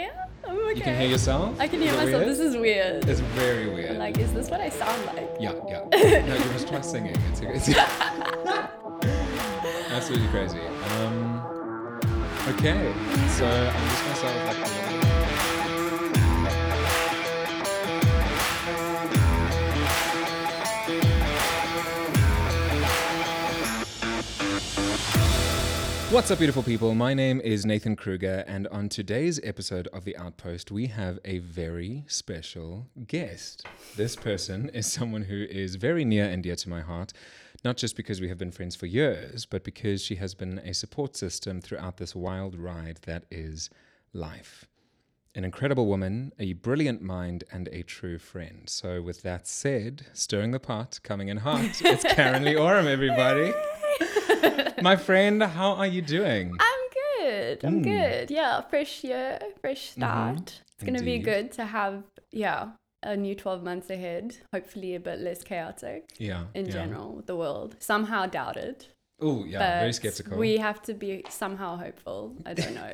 yeah, I'm okay. You can hear yourself? I can hear myself. weird? This is weird. It's very weird. Like, is this what I sound like? yeah, yeah. No, you must try singing. It's, it's absolutely crazy. Um, okay, so I'm just gonna start with like. What's up, beautiful people? My name is Nathan Kruger, and on today's episode of The Outpost, we have a very special guest. This person is someone who is very near and dear to my heart, not just because we have been friends for years, but because she has been a support system throughout this wild ride that is life. An incredible woman, a brilliant mind, and a true friend. So, with that said, stirring the pot, coming in hot, it's Caryn Leigh Oram, everybody. My friend, how are you doing? I'm good. I'm Mm. good. Yeah, fresh year, fresh start. It's gonna be good to have yeah a new 12 months ahead. Hopefully, a bit less chaotic Yeah. in yeah. general with the world. Somehow doubted. Oh, yeah, but very skeptical. We have to be somehow hopeful. I don't know.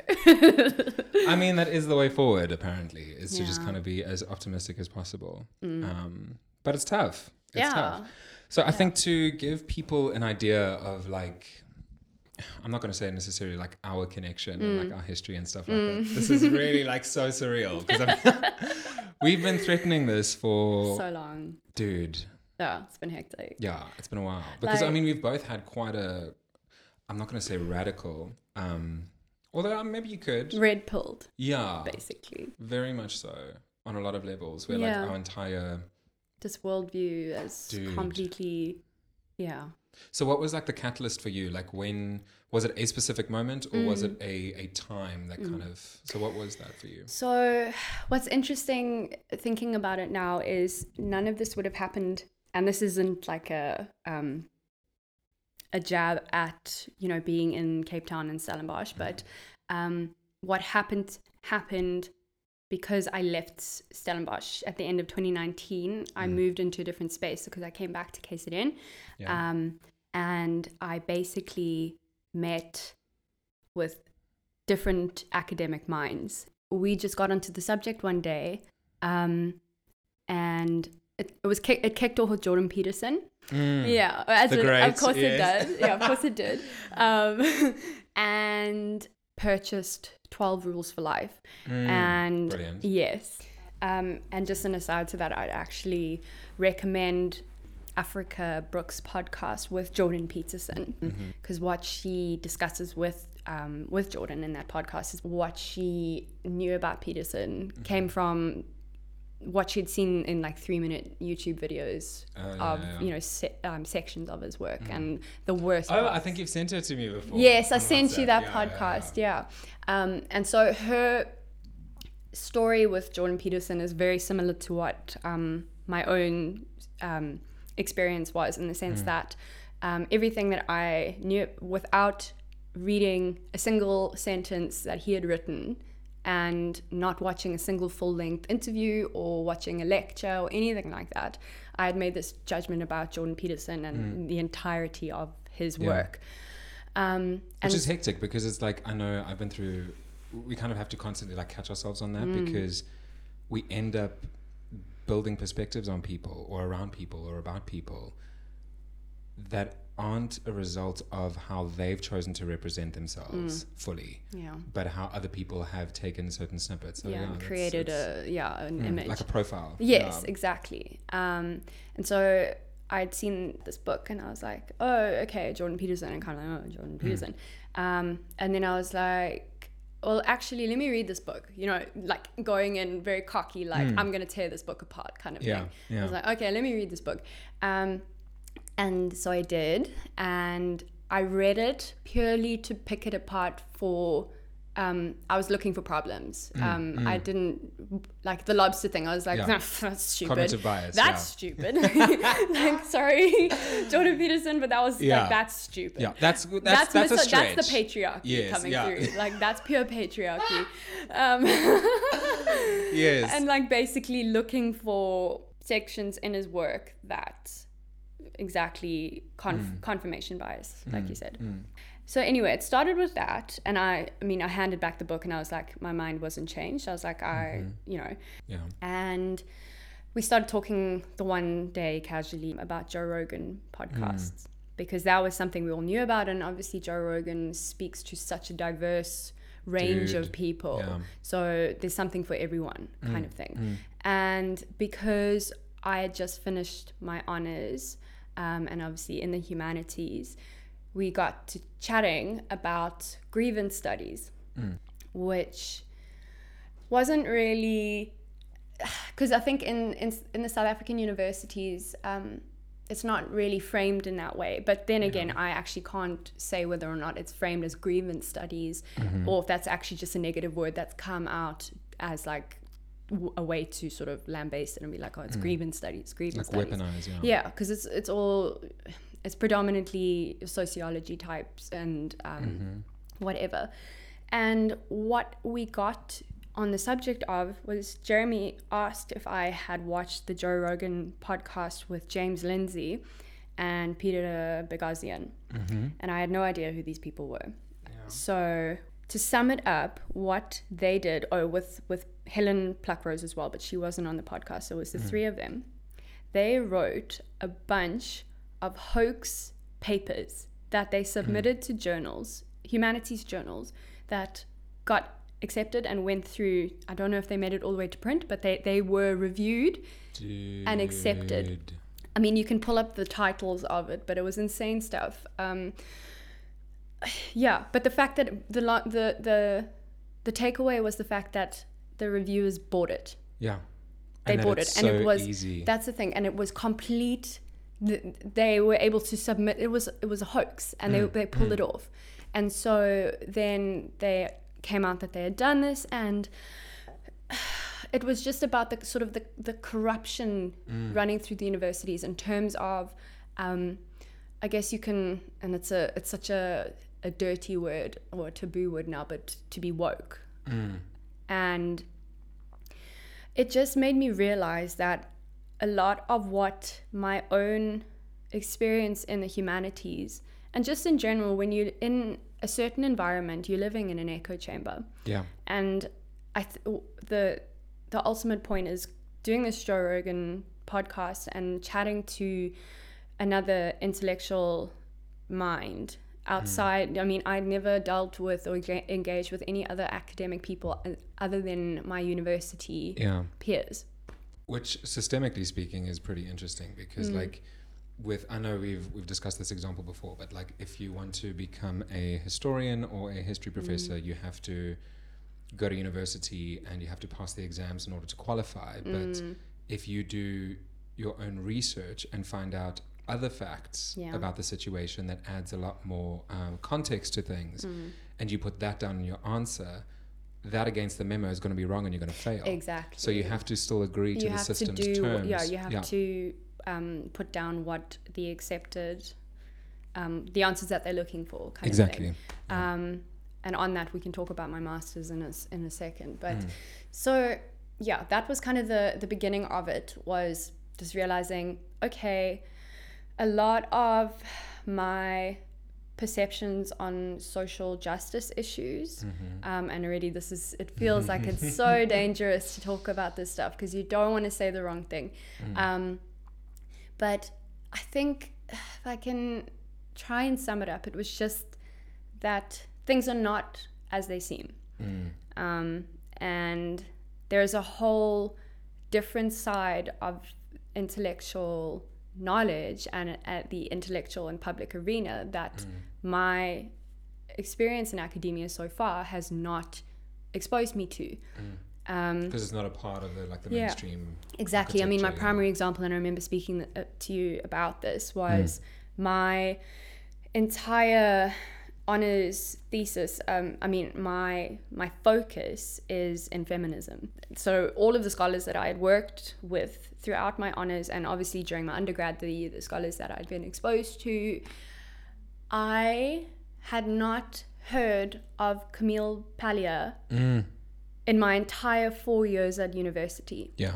I mean, that is the way forward, apparently, is to just Mm. kind of be as optimistic as possible. Um, but it's tough. It's yeah. tough. So I think to give people an idea of like, I'm not going to say necessarily like our connection and Mm. like our history and stuff like that. This is really like so surreal because we've been threatening this for, So long. dude, Yeah, it's been hectic. yeah, it's been a while. Because I mean, we've both had quite a, I'm not going to say radical, um, although um, maybe you could. Red pilled, Yeah. basically. Very much so on a lot of levels where Yeah. like our entire Just worldview as Dude. completely, yeah. so what was like the catalyst for you like when was it a specific moment or was Mm. it a, a time that kind of so what was that for you So, what's interesting thinking about it now is none of this would have happened, and this isn't like a um, a jab at you know being in Cape Town and Stellenbosch, but um, what happened happened because I left Stellenbosch at the end of 2019. I moved into a different space because I came back to KZN, yeah um, and I basically met with different academic minds. We just got onto the subject one day, um, and it, it was kick, it kicked off with Jordan Peterson. Mm. Yeah, as it, of course yes. it did. Yeah, of course it did. Um, and purchased Twelve Rules for Life, Mm. and brilliant. yes, um, and just an aside to that, I'd actually recommend Africa Brooks podcast with Jordan Peterson Mm-hmm. because what she discusses with um, with Jordan in that podcast is what she knew about Peterson Mm-hmm. came from what she'd seen in like three minute YouTube videos Oh, yeah, of yeah, you know se- um, sections of his work and the worst. oh i think you've sent it to me before Yes, I sent you that Yeah, yeah, podcast. Yeah, Um, and so her story with Jordan Peterson is very similar to what um, my own um, experience was, in the sense Mm. that um, everything that I knew without reading a single sentence that he had written and not watching a single full length interview or watching a lecture or anything like that, I had made this judgment about Jordan Peterson and the entirety of his Mm. Yeah. work. Um, and which is hectic because it's like i know i've been through we kind of have to constantly like catch ourselves on that Mm. because we end up building perspectives on people or around people or about people that aren't a result of how they've chosen to represent themselves fully yeah. but how other people have taken certain snippets so, yeah, and that's- created a yeah an mm, image. like a profile yes, Yeah. exactly. Um, and so I'd seen this book and I was like, oh, okay, Jordan Peterson, and kind of like, oh, Jordan Hmm. Peterson. Um, and then I was like, well, actually, let me read this book. You know, like going in very cocky, like I'm gonna tear this book apart, kind of. Yeah, thing. yeah. I was like, okay, let me read this book. Um, and so I did, and I read it purely to pick it apart for. Um, I was looking for problems. Mm, Um, I didn't like the lobster thing. I was like, Yeah. that's stupid. Bias, That's yeah. stupid. like, sorry, Jordan Peterson, but that was Yeah. like that's stupid. yeah that's that's that's, a miso- stretch that's the patriarchy Yes, coming through. Like that's pure patriarchy. Um, yes and like basically looking for sections in his work that exactly conf- Mm. confirmation bias, like mm. you said. Mm. so anyway, it started with that, and I, I mean, I handed back the book, and I was like, my mind wasn't changed. I was like, I, mm-hmm. you know, Yeah. and we started talking the one day casually about Joe Rogan podcasts mm. because that was something we all knew about, and obviously Joe Rogan speaks to such a diverse range of people. yeah. So there's something for everyone, kind of thing. And because I had just finished my honors, um, and obviously in the humanities, we got to chatting about grievance studies, which wasn't really because I think in, in in the South African universities, um, it's not really framed in that way. But then again, I actually can't say whether or not it's framed as grievance studies, or if that's actually just a negative word that's come out as like a way to sort of lambaste it and be like, oh, it's mm. grievance studies, grievance Like studies. weaponize, yeah. Yeah, because it's it's all it's predominantly sociology types and um, mm-hmm. whatever. And what we got on the subject of was Jeremy asked if I had watched the Joe Rogan podcast with James Lindsay and Peter Boghossian, mm-hmm. and I had no idea who these people were. So to sum it up, what they did, oh, with with Helen Pluckrose as well, but she wasn't on the podcast. So it was the three of them. They wrote a bunch of hoax papers that they submitted to journals, humanities journals, that got accepted and went through. I don't know if they made it all the way to print, but they, they were reviewed. And accepted. I mean, you can pull up the titles of it, but it was insane stuff. Um, yeah, but the fact that the the the the takeaway was the fact that the reviewers bought it. Yeah. They And bought it, and it was easy. that's the thing, and it was complete. They were able to submit. It was it was a hoax, and Mm, they they pulled it off, and so then they came out that they had done this, and it was just about the sort of the the corruption Mm. running through the universities in terms of, um, I guess you can, and it's a it's such a a dirty word or a taboo word now, but to be woke, Mm. and it just made me realize that a lot of what my own experience in the humanities and just in general when you're in a certain environment you're living in an echo chamber Yeah. and i th- the the ultimate point is doing this joe rogan podcast and chatting to another intellectual mind outside i mean i never dealt with or engaged with any other academic people uh, other than my university Yeah. peers Which, systemically speaking, is pretty interesting because, Mm. like, with I know we've we've discussed this example before, but like, if you want to become a historian or a history Mm. professor, you have to go to university and you have to pass the exams in order to qualify. But Mm. if you do your own research and find out other facts Yeah. about the situation, that adds a lot more um, context to things, Mm. and you put that down in your answer. That against the memo is going to be wrong, and you're going to fail. exactly So you have to still agree to you the have to do terms. yeah you have to um, put down what the accepted um, the answers that they're looking for kind of exactly. thing. um, and on that we can talk about my masters in a, in a second but Mm. so yeah that was kind of the the beginning of it was just realizing okay a lot of my perceptions on social justice issues Mm-hmm. um, and already this is it feels like it's so dangerous to talk about this stuff because you don't want to say the wrong thing Mm. um, but i think if i can try and sum it up it was just that things are not as they seem Mm. um, and there's a whole different side of intellectual knowledge and at the intellectual and public arena that Mm. my experience in academia so far has not exposed me to um, Because it's not a part of the like the Yeah. mainstream. Exactly. I mean, my primary example, and I remember speaking uh, to you about this, was my entire honors thesis. Um, I mean, my my focus is in feminism. So all of the scholars that I had worked with throughout my honors, and obviously during my undergrad, the the scholars that I'd been exposed to, I had not heard of Camille Paglia Mm. in my entire four years at university Yeah.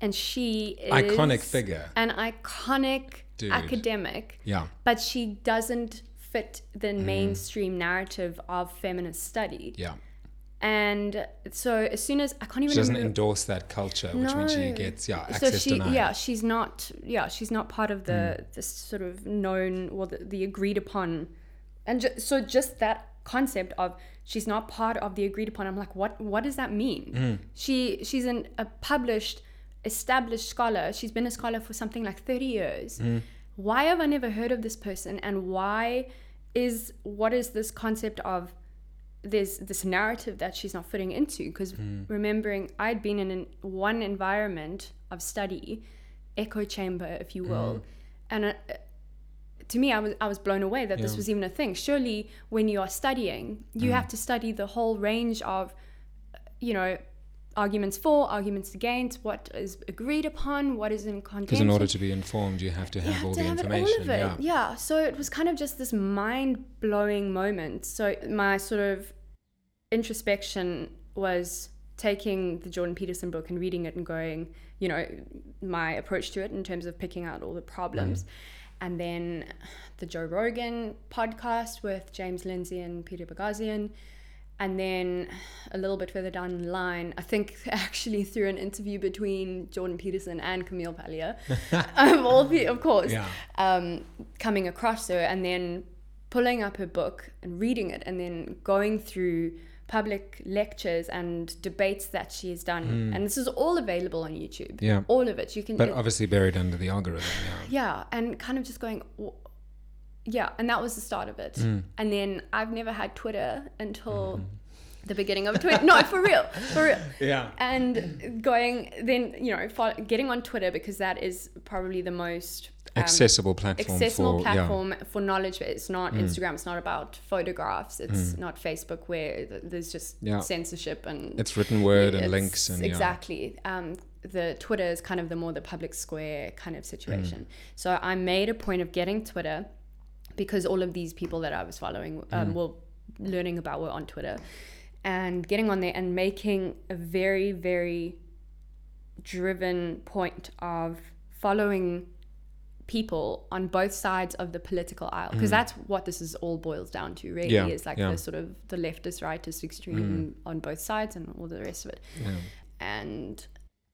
and she is Iconic figure. an iconic Dude. academic Yeah. but she doesn't fit the mainstream narrative of feminist study. Yeah. And so as soon as I can't even She doesn't remember- endorse that culture, which means she No. gets yeah so she denied. Yeah she's not yeah she's not part of the this sort of known or the, the agreed upon and ju- so just that concept of she's not part of the agreed upon i'm like what what does that mean Hmm. she she's an, a published established scholar she's been a scholar for something like 30 years Hmm. why have i never heard of this person and why is what is this concept of there's this narrative that she's not fitting into? Because hmm. remembering I'd been in an, one environment of study, echo chamber, if you will, hmm. and uh, to me, I was I was blown away that this was even a thing. Surely, when you are studying, you hmm. have to study the whole range of, you know, arguments for, arguments against, what is agreed upon, what is in contention. Because in order to be informed, you have to have have all to the have information. all of it. Yeah. Yeah. So it was kind of just this mind blowing moment. So my sort of introspection was taking the Jordan Peterson book and reading it and going, you know, my approach to it in terms of picking out all the problems. Mm. And then the Joe Rogan podcast with James Lindsay and Peter Boghossian. And then a little bit further down the line, I think actually through an interview between Jordan Peterson and Camille Paglia, of all pe- of course, Yeah. um, coming across her and then pulling up her book and reading it and then going through public lectures and debates that she has done. And this is all available on YouTube. Yeah. All of it. You can But it- obviously buried under the algorithm. Yeah. yeah, and kind of just going, yeah, and that was the start of it. Hmm. And then I've never had Twitter until Mm-hmm. the beginning of Twitter. no, for real, for real. Yeah. And going then, you know, getting on Twitter because that is probably the most um, Accessible platform accessible for platform for knowledge. It's not Instagram. It's not about photographs. It's not Facebook where there's just Mm. Yeah. censorship and. It's written word and links and yeah. exactly. Um, the Twitter is kind of the more the public square kind of situation. Mm. So I made a point of getting Twitter because all of these people that I was following, um, Mm. well, learning about were on Twitter, and getting on there and making a very very driven point of following people on both sides of the political aisle because that's what this is all boils down to really Mm. Yeah, is like yeah. the sort of the leftist rightist extreme on both sides and all the rest of it Yeah. and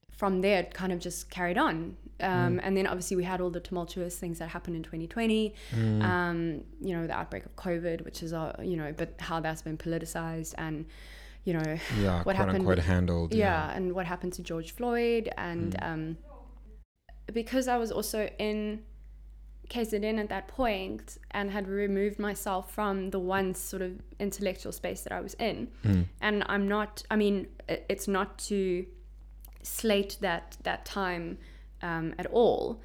from there it kind of just carried on um, and then obviously we had all the tumultuous things that happened in 2020 um, you know the outbreak of covid which is uh, you know but how that's been politicized and you know Yeah, what happened unquote handled. yeah, and what happened to George Floyd and Mm. um, because I was also in KZN at that point and had removed myself from the one sort of intellectual space that I was in Mm. and I'm not I mean it's not to slate that that time um, at all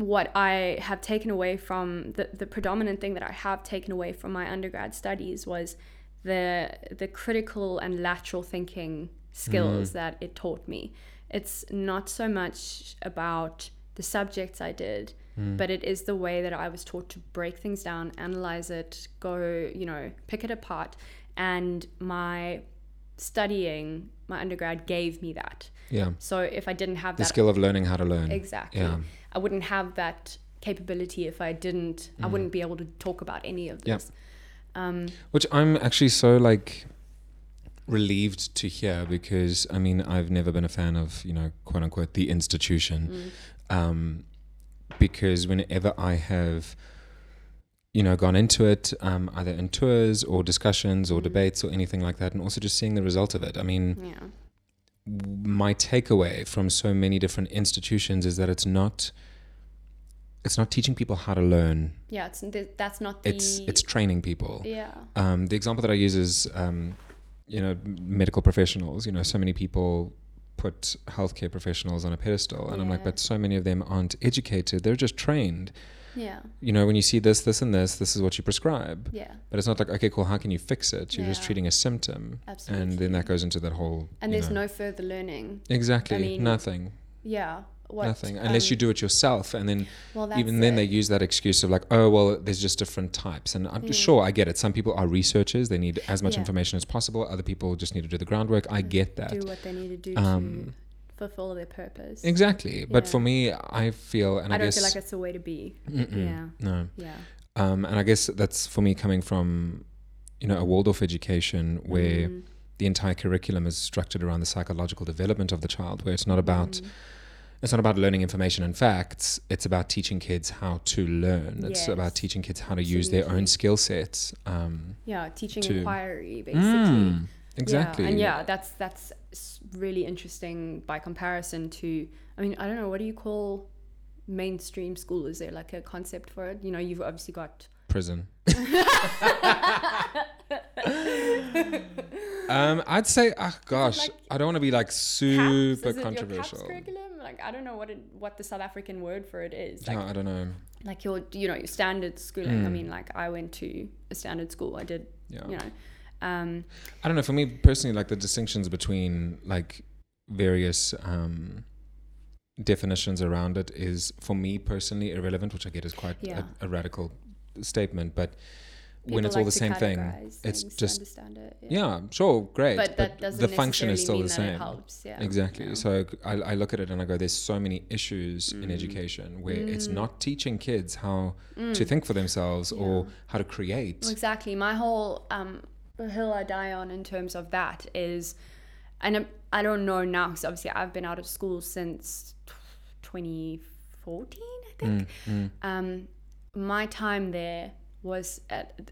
what I have taken away from the, the predominant thing that I have taken away from my undergrad studies was the the critical and lateral thinking skills that it taught me. It's not so much about the subjects I did, but it is the way that I was taught to break things down, analyze it, go, you know, pick it apart. And my studying, my undergrad gave me that. Yeah. So if I didn't have The that skill of learning how to learn. Exactly. Yeah. I wouldn't have that capability if I didn't. I wouldn't be able to talk about any of Mm. Yeah. this. Um, Which I'm actually so like relieved to hear because I mean I've never been a fan of you know quote unquote the institution, um, because whenever I have you know gone into it um, either in tours or discussions or debates or anything like that and also just seeing the result of it i mean yeah. My takeaway from so many different institutions is that it's not it's not teaching people how to learn Yeah. It's th- that's not the. it's it's training people yeah. um, the example that I use is, um, you know, medical professionals. You know, so many people put healthcare professionals on a pedestal, and I'm like, but so many of them aren't educated. They're just trained. Yeah. You know, when you see this, this, and this, this is what you prescribe. Yeah. But it's not like, okay, cool. How can you fix it? You're just treating a symptom, Absolutely. and then that goes into that whole. And there's know- no further learning. exactly I mean, nothing, Yeah. What, nothing, unless you um, do it yourself, and then Well, even then they use that excuse of like oh well there's just different types and i'm sure i get it some people are researchers they need as much Yeah. information as possible other people just need to do the groundwork i get that do what they need to do Um, fulfill their purpose. exactly but Yeah. for me i feel and i, I don't guess feel like it's the way to be. Yeah. no Yeah. Um, and I guess that's for me coming from, you know, a Waldorf education where Mm. the entire curriculum is structured around the psychological development of the child, where it's not about Mm. it's not about learning information and facts. It's about teaching kids how to learn. It's about teaching kids how to use their own skill sets. Um, yeah, teaching to- inquiry basically. mm, exactly. Yeah, and yeah, that's that's really interesting by comparison to. I mean, I don't know. What do you call mainstream school? Is there like a concept for it? You know, you've obviously got. prison. um, I'd say, ah, gosh, like I don't want to be like super Is it your CAPS controversial. curriculum? Like I don't know what it, what the South African word for it is. Like no, I don't know. like your you know your standard schooling. I Mm. mean, like I went to a standard school. I did Yeah. you know. Um, I don't know. For me personally, like the distinctions between like various um, definitions around it is, for me personally, irrelevant, which I get is quite Yeah. a, a radical statement. But when people it's all the same thing, it's just it. yeah, sure, great. But that doesn't the function is still the same. Helps. Yeah. Exactly. Yeah. So I, I look at it and I go, there's so many issues in Mm. education where it's Mm. not teaching kids how Mm. to think for themselves or how to create. Exactly. My whole um, hill I die on in terms of that is, and I'm, I don't know now because obviously I've been out of school since 2014, I think. Mm, mm. Um, my time there was at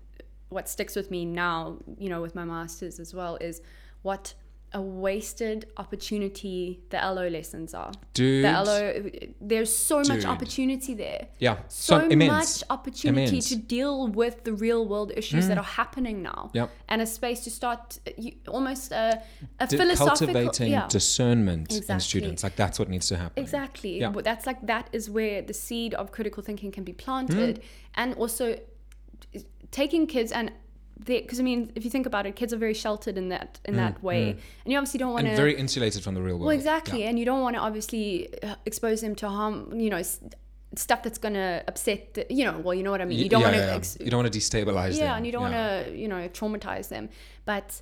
what sticks with me now, you know, with my masters as well, is what a wasted opportunity the LO lessons are. Dude. The LO, there's so much opportunity there yeah. so, So, immense. much opportunity Immense. to deal with the real world issues that Mm. are happening now Yep. and a space to start uh, you, almost a, a D- philosophical cultivating yeah discernment in students. Like that's what needs to happen. exactly Yeah. But that's like that is where the seed of critical thinking can be planted Mm. and also taking kids and because I mean, if you think about it, kids are very sheltered in that in Mm, that way, mm. and you obviously don't want to. very insulated from the real world. Well, exactly, Yeah. and you don't want to obviously uh, expose them to harm. You know, stuff that's gonna upset. The, you know, well, you know what I mean. You don't yeah, want to. yeah. Ex- you don't want to destabilize them. yeah, and you don't want to, you know, traumatize them. But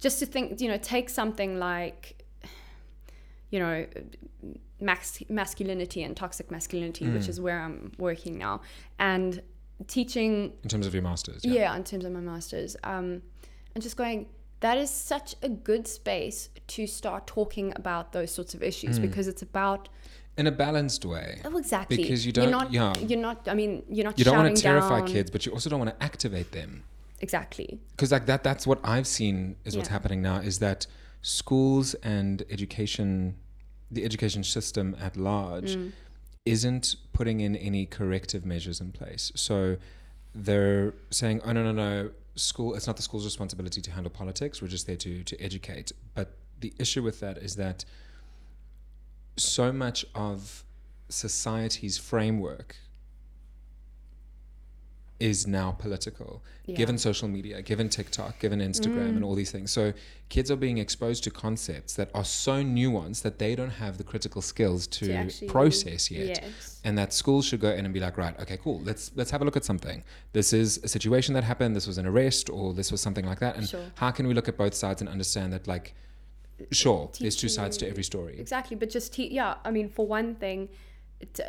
just to think, you know, take something like, you know, max masculinity and toxic masculinity, which Mm. is where I'm working now, and teaching in terms of your masters. yeah. Yeah. in terms of my masters um and just going that is such a good space to start talking about those sorts of issues Mm. because it's about In a balanced way. oh exactly Because you you're don't- not yeah. you're not i mean you're not You don't want to terrify down- kids, but you also don't want to activate them. exactly because like that that's what i've seen is what's happening now is that schools and education the education system at large Mm. Isn't putting in any corrective measures in place. So they're saying oh no no no school it's not the school's responsibility to handle politics. We're just there to to educate. But the issue with that is that so much of society's framework is now political yeah. given social media, given TikTok, given Instagram, Mm. and all these things. So kids are being exposed to concepts that are so nuanced that they don't have the critical skills to, To process yet. yes And that schools should go in and be like, right, okay, cool. Let's let's have a look at something. This is a situation that happened. This was an arrest, or this was something like that. And Sure. how can we look at both sides and understand that, like, sure, there's two sides to every story. exactly but just te- yeah i mean for one thing t-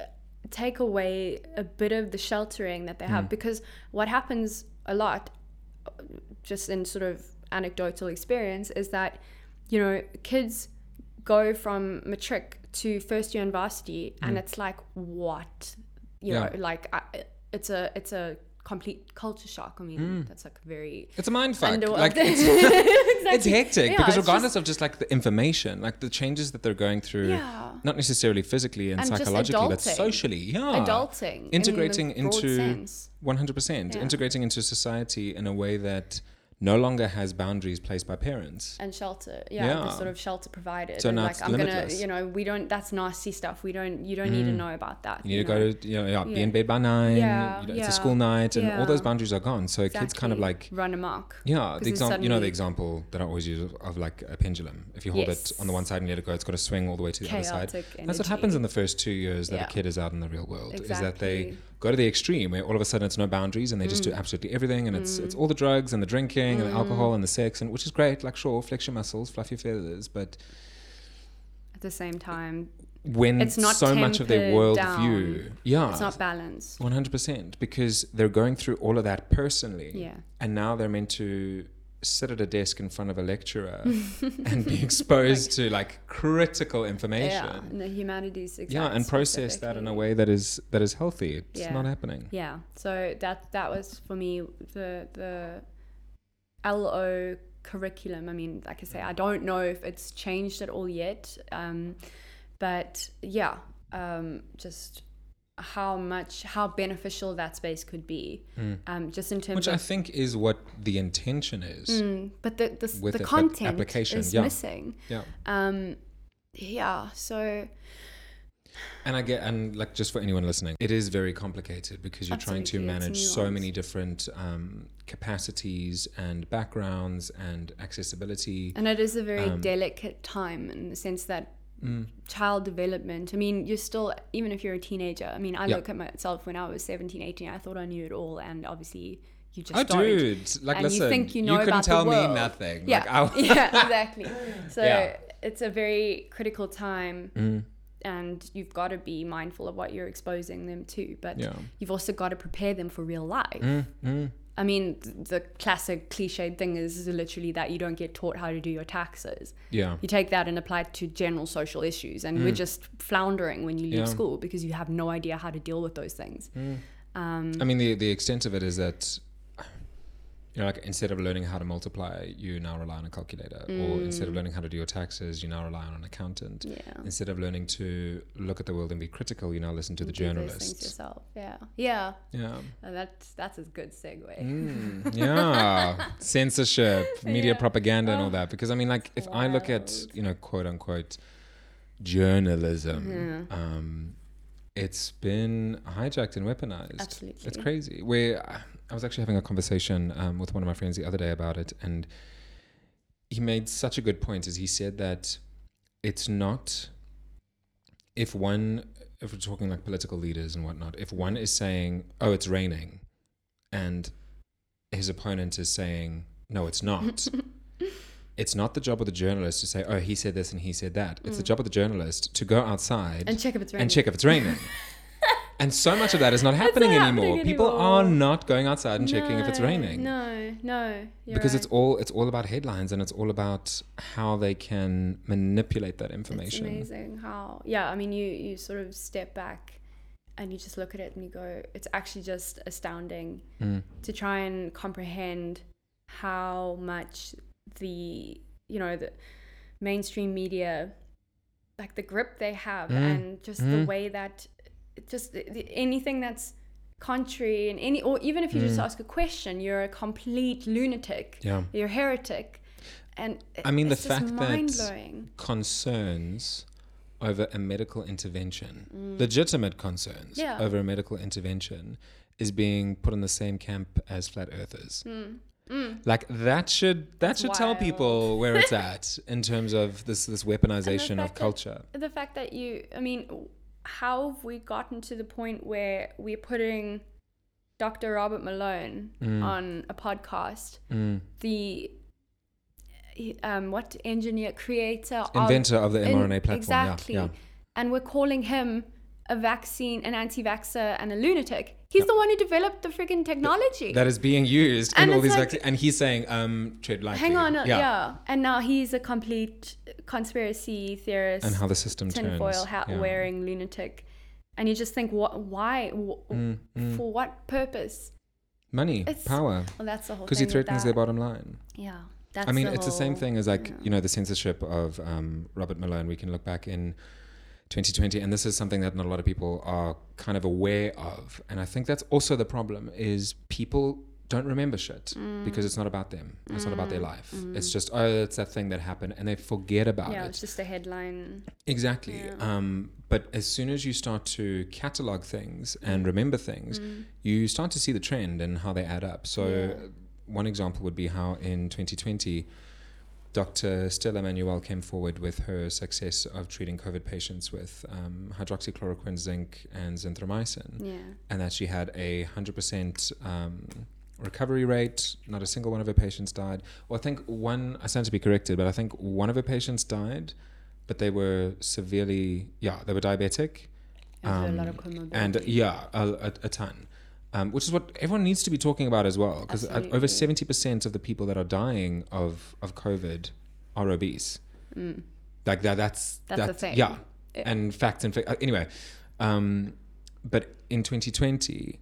take away a bit of the sheltering that they have Mm. because what happens a lot just in sort of anecdotal experience is that you know kids go from matric to first year in varsity and Mm. it's like what you Yeah. know like I, it's a it's a complete culture shock i mean Mm. that's like very It's a mind fuck. Like it's, exactly. it's hectic Yeah, because it's regardless just- of just like the information, like the changes that they're going through, yeah not necessarily physically and, And psychologically, but socially. Yeah. adulting in Integrating broad into- sense. 100%. Yeah. Integrating into society in a way that no longer has boundaries placed by parents. and shelter yeah, the sort of shelter provided So now like it's i'm limitless. gonna you know we don't that's nasty stuff we don't you don't need to Mm. know about that You need to know? go to, you know, yeah, be Yeah. in bed by nine. Yeah, you know, It's yeah, a school night, and all those boundaries are gone. So kids kind of like, run amok yeah the example, you know, the example that I always use of, of like a pendulum. If you hold it on the one side and let it go, it's got to swing all the way to the other side. energy. That's what happens in the first two years that Yeah. a kid is out in the real world. Is that they go to the extreme where all of a sudden it's no boundaries and they just do Mm. absolutely everything and it's it's Mm. all the drugs and the drinking and the Mm. alcohol and the sex and which is great. Like sure, flex your muscles, fluff your feathers, but at the same time, when It's not so much of their worldview, yeah, it's not balanced. one hundred percent, because they're going through all of that personally, Yeah. and now they're meant to sit at a desk in front of a lecturer and be exposed to like critical information. Yeah, and the humanities. yeah and process that in a way that is that is healthy it's Yeah. not happening Yeah. So that that was for me the the LO curriculum. I mean, like I say, I don't know if it's changed at all yet. Um, but yeah, um, just how much how beneficial that space could be. Um, just in terms which of i think is what the intention is Mm, but the the, the it, content application, is yeah. missing. yeah Um, yeah. So and i get and like just for anyone listening it is very complicated because you're trying to manage so many different um, capacities and backgrounds and accessibility And it is a very Um, delicate time in the sense that Mm. child development, I mean, you're still, even if you're a teenager, I mean, I Yeah. look at myself when I was 17, 18, I thought I knew it all. And obviously, you just oh don't. dude like And you listen think you know couldn't about the tell me nothing Yeah. like, I, yeah, exactly. So Yeah. it's a very critical time. Mm, And you've got to be mindful of what you're exposing them to. But yeah you've also got to prepare them for real life. Mm, mm. I mean, the classic cliched thing is literally that you don't get taught how to do your taxes. yeah You take that and apply it to general social issues, and we're just floundering when you leave Mm. Yeah. school because you have no idea how to deal with those things. Um, I mean, the the extent of it is that you know, like instead of learning how to multiply, you now rely on a calculator, or instead of learning how to do your taxes, you now rely on an accountant. Mm. yeah. Instead of learning to look at the world and be critical, you now listen to the Do journalists. yourself. Yeah. Yeah. Yeah, Uh, that's that's a good segue. Mm, yeah, censorship, media Yeah. propaganda, and all Oh, that. Because I mean, like, if I look at you know, quote unquote, journalism, Yeah. um, it's been hijacked and weaponized. Absolutely. It's crazy. Where I was actually having a conversation um, with one of my friends the other day about it, and he made such a good point. As he said that it's not if one, if we're talking like political leaders and whatnot, if one is saying, "Oh, it's raining," and his opponent is saying, "No, it's not." It's not the job of the journalist to say, "Oh, he said this and he said that." It's the job of the journalist to go outside And check if it's raining. and check if it's raining. and so much of that is not happening not anymore. happening People are not going outside and checking if it's raining. No, no. because right. it's all it's all about headlines and it's all about how they can manipulate that information. It's amazing how yeah, I mean you you sort of step back and you just look at it and you go, it's actually just astounding Mm. to try and comprehend how much the you know the mainstream media like the grip they have Mm. and just the Mm. way that just anything that's contrary and any or even if you just Mm. ask a question you're a complete lunatic Yeah. you're a heretic and I mean, the just fact that- Concerns over a medical intervention, legitimate concerns Mm. Yeah. over a medical intervention, is being put in the same camp as flat earthers. Like that should that That's should tell people where it's at in terms of this this weaponization of fact that- culture. the fact that you i mean how have we gotten to the point where we're putting dr robert malone Mm. on a podcast Mm. the um what engineer creator Inventor of the in- mRNA platform. exactly Yeah, yeah. and we're calling him a vaccine an anti-vaxxer and a lunatic he's the one who developed the freaking technology that is being used And in all these like- vaccines. And he's saying, um, tread lightly. hang on uh, yeah. and now he's a complete conspiracy theorist And how the system tinfoil hat yeah. wearing lunatic and you just think what why wh- Mm, mm. for what purpose Money, It's- power. well that's the whole Because he threatens their bottom line. yeah that's I mean, it's the same thing as like, yeah. you know, the censorship of um, Robert Malone. We can look back in 2020, and this is something that not a lot of people are kind of aware of. And I think that's also the problem is people don't remember shit Mm. because it's not about them. It's not about their life. It's just, oh, it's that thing that happened, and they forget about yeah it. Yeah, it's just a headline Exactly. Yeah. Um, but as soon as you start to catalog things and remember things, Mm. you start to see the trend and how they add up. So, Yeah. one example would be how in 2020, Dr. Stella Immanuel came forward with her success of treating COVID patients with um, hydroxychloroquine, zinc, and azithromycin, yeah and that she had a 100% um, recovery rate. Not a single one of her patients died. Well, I think one, I stand to be corrected, but I think one of her patients died but they were severely, yeah, they were diabetic. And a lot Um, of comorbidities. and yeah, a, a, a ton. Um, which is what everyone needs to be talking about as well, because over seventy percent of the people that are dying of of COVID are obese. Mm. Like that, that's That's the thing. Yeah, Yeah. and facts and fa- uh, anyway. Um, but in 2020,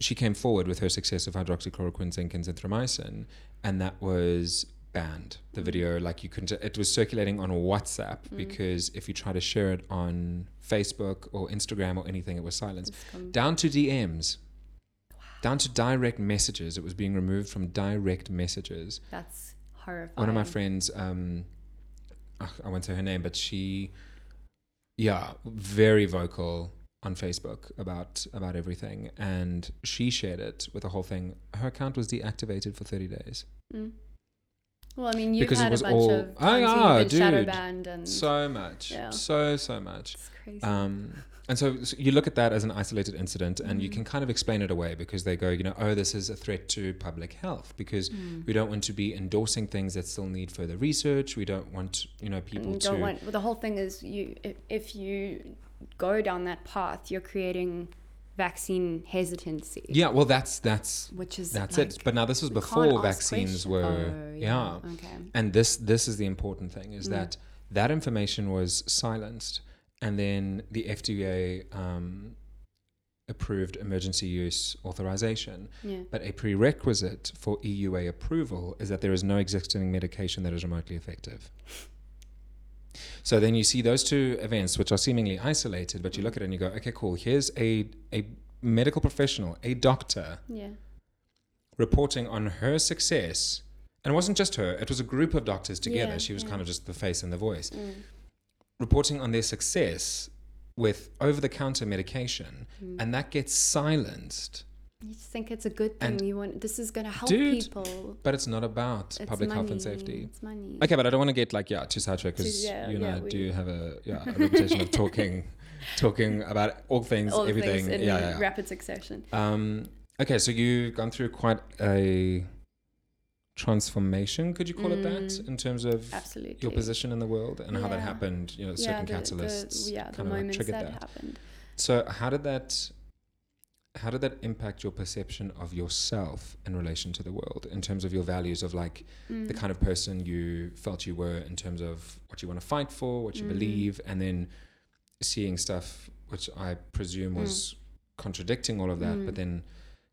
she came forward with her success of hydroxychloroquine, zinc, and azithromycin, and that was banned. The Mm. video, like you couldn't, it was circulating on WhatsApp because if you try to share it on Facebook or Instagram or anything, it was silenced. Down to DMs, down to direct messages. It was being removed from direct messages That's horrifying. one of my friends um i won't say her name but she yeah very vocal on facebook about about everything and she shared it with the whole thing her account was deactivated for 30 days Mm. Well, I mean, you've Because it had was a bunch all- of Oh, yeah, where shadow dude. banned and so much Yeah. so so much it's crazy. um and so, so you look at that as an isolated incident and you Mhm. can kind of explain it away because they go you know oh this is a threat to public health because Mm. we don't want to be endorsing things that still need further research we don't want you know people to don't want. Well, the whole thing is you. If, if you go down that path, you're creating vaccine hesitancy. Yeah, well, that's that's Which is that's like, it. But now this was before vaccines were, Oh, yeah. Okay. And this this is the important thing is Mm. that that information was silenced, and then the FDA um, approved emergency use authorization. Yeah. But a prerequisite for EUA approval is that there is no existing medication that is remotely effective. So then you see those two events, which are seemingly isolated, but you look at it and you go, okay, cool. Here's a a medical professional, a doctor, Yeah. reporting on her success. And it wasn't just her, it was a group of doctors together. Yeah, she was kind of just the face and the voice. Mm. Reporting on their success with over the counter medication. Mm. And that gets silenced. You think it's a good thing. And- you want this is going to help Dude, people. But it's not about It's public health and safety. It's money. Okay, but I don't want to get like yeah too sidetracked because yeah, you and yeah, I we- do have a yeah a reputation of talking talking about all things, All everything. things in yeah, yeah, yeah. rapid succession. Um, okay, so you've gone through quite a transformation, could you call it that, Mm. in terms of Absolutely. your position in the world and how that happened? You know, certain the, catalysts The, yeah, the kind of like triggered that, that. happened. So how did that? How did that impact your perception of yourself in relation to the world, in terms of your values of like Mm. the kind of person you felt you were in terms of what you want to fight for, what you Mm. believe, and then seeing stuff which I presume was contradicting all of that. But Mm. then,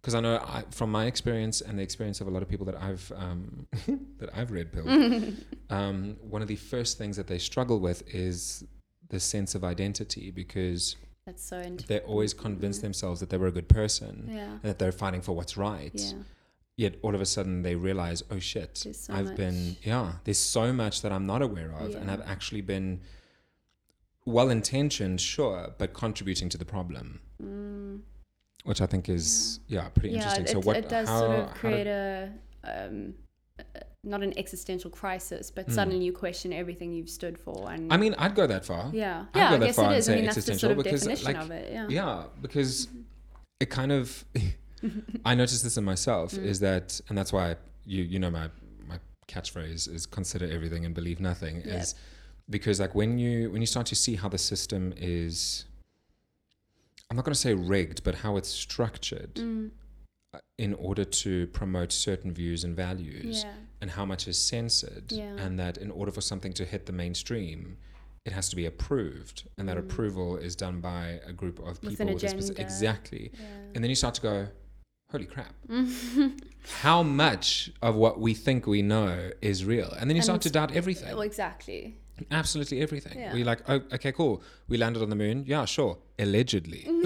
because I know I, from my experience and the experience of a lot of people that I've um, that I've red pilled, um, one of the first things that they struggle with is the sense of identity because That's so they always convince Yeah. themselves that they were a good person Yeah. and that they're fighting for what's right Yeah. yet all of a sudden they realize, oh shit, so I've been, yeah, there's so much that I'm not aware of, and I've actually been well intentioned, sure, but contributing to the problem, Mm. Which I think is, yeah, pretty Yeah, interesting. it, so, what, it does how, sort of create did- a um, uh, not an existential crisis, but Mm. suddenly you question everything you've stood for. And I mean, I'd go that far. yeah, I'd yeah, go I that guess far it and. I say mean, that's the existential sort of because, definition like, of it. Yeah. Yeah, because it kind of, I noticed this in myself Mm. is that, and that's why you, you know, my, my catchphrase is consider everything and believe nothing Yep. is because like when you, when you start to see how the system is, I'm not going to say rigged, but how it's structured Mm, uh, in order to promote certain views and values yeah. and how much is censored Yeah. and that in order for something to hit the mainstream it has to be approved and that Mm. approval is done by a group of With people an with a specific exactly yeah. and then you start to go holy crap how much of what we think we know is real and then you And start to doubt everything well, exactly. Absolutely everything. Yeah. we're like oh okay cool. We landed on the moon. Yeah sure. Allegedly.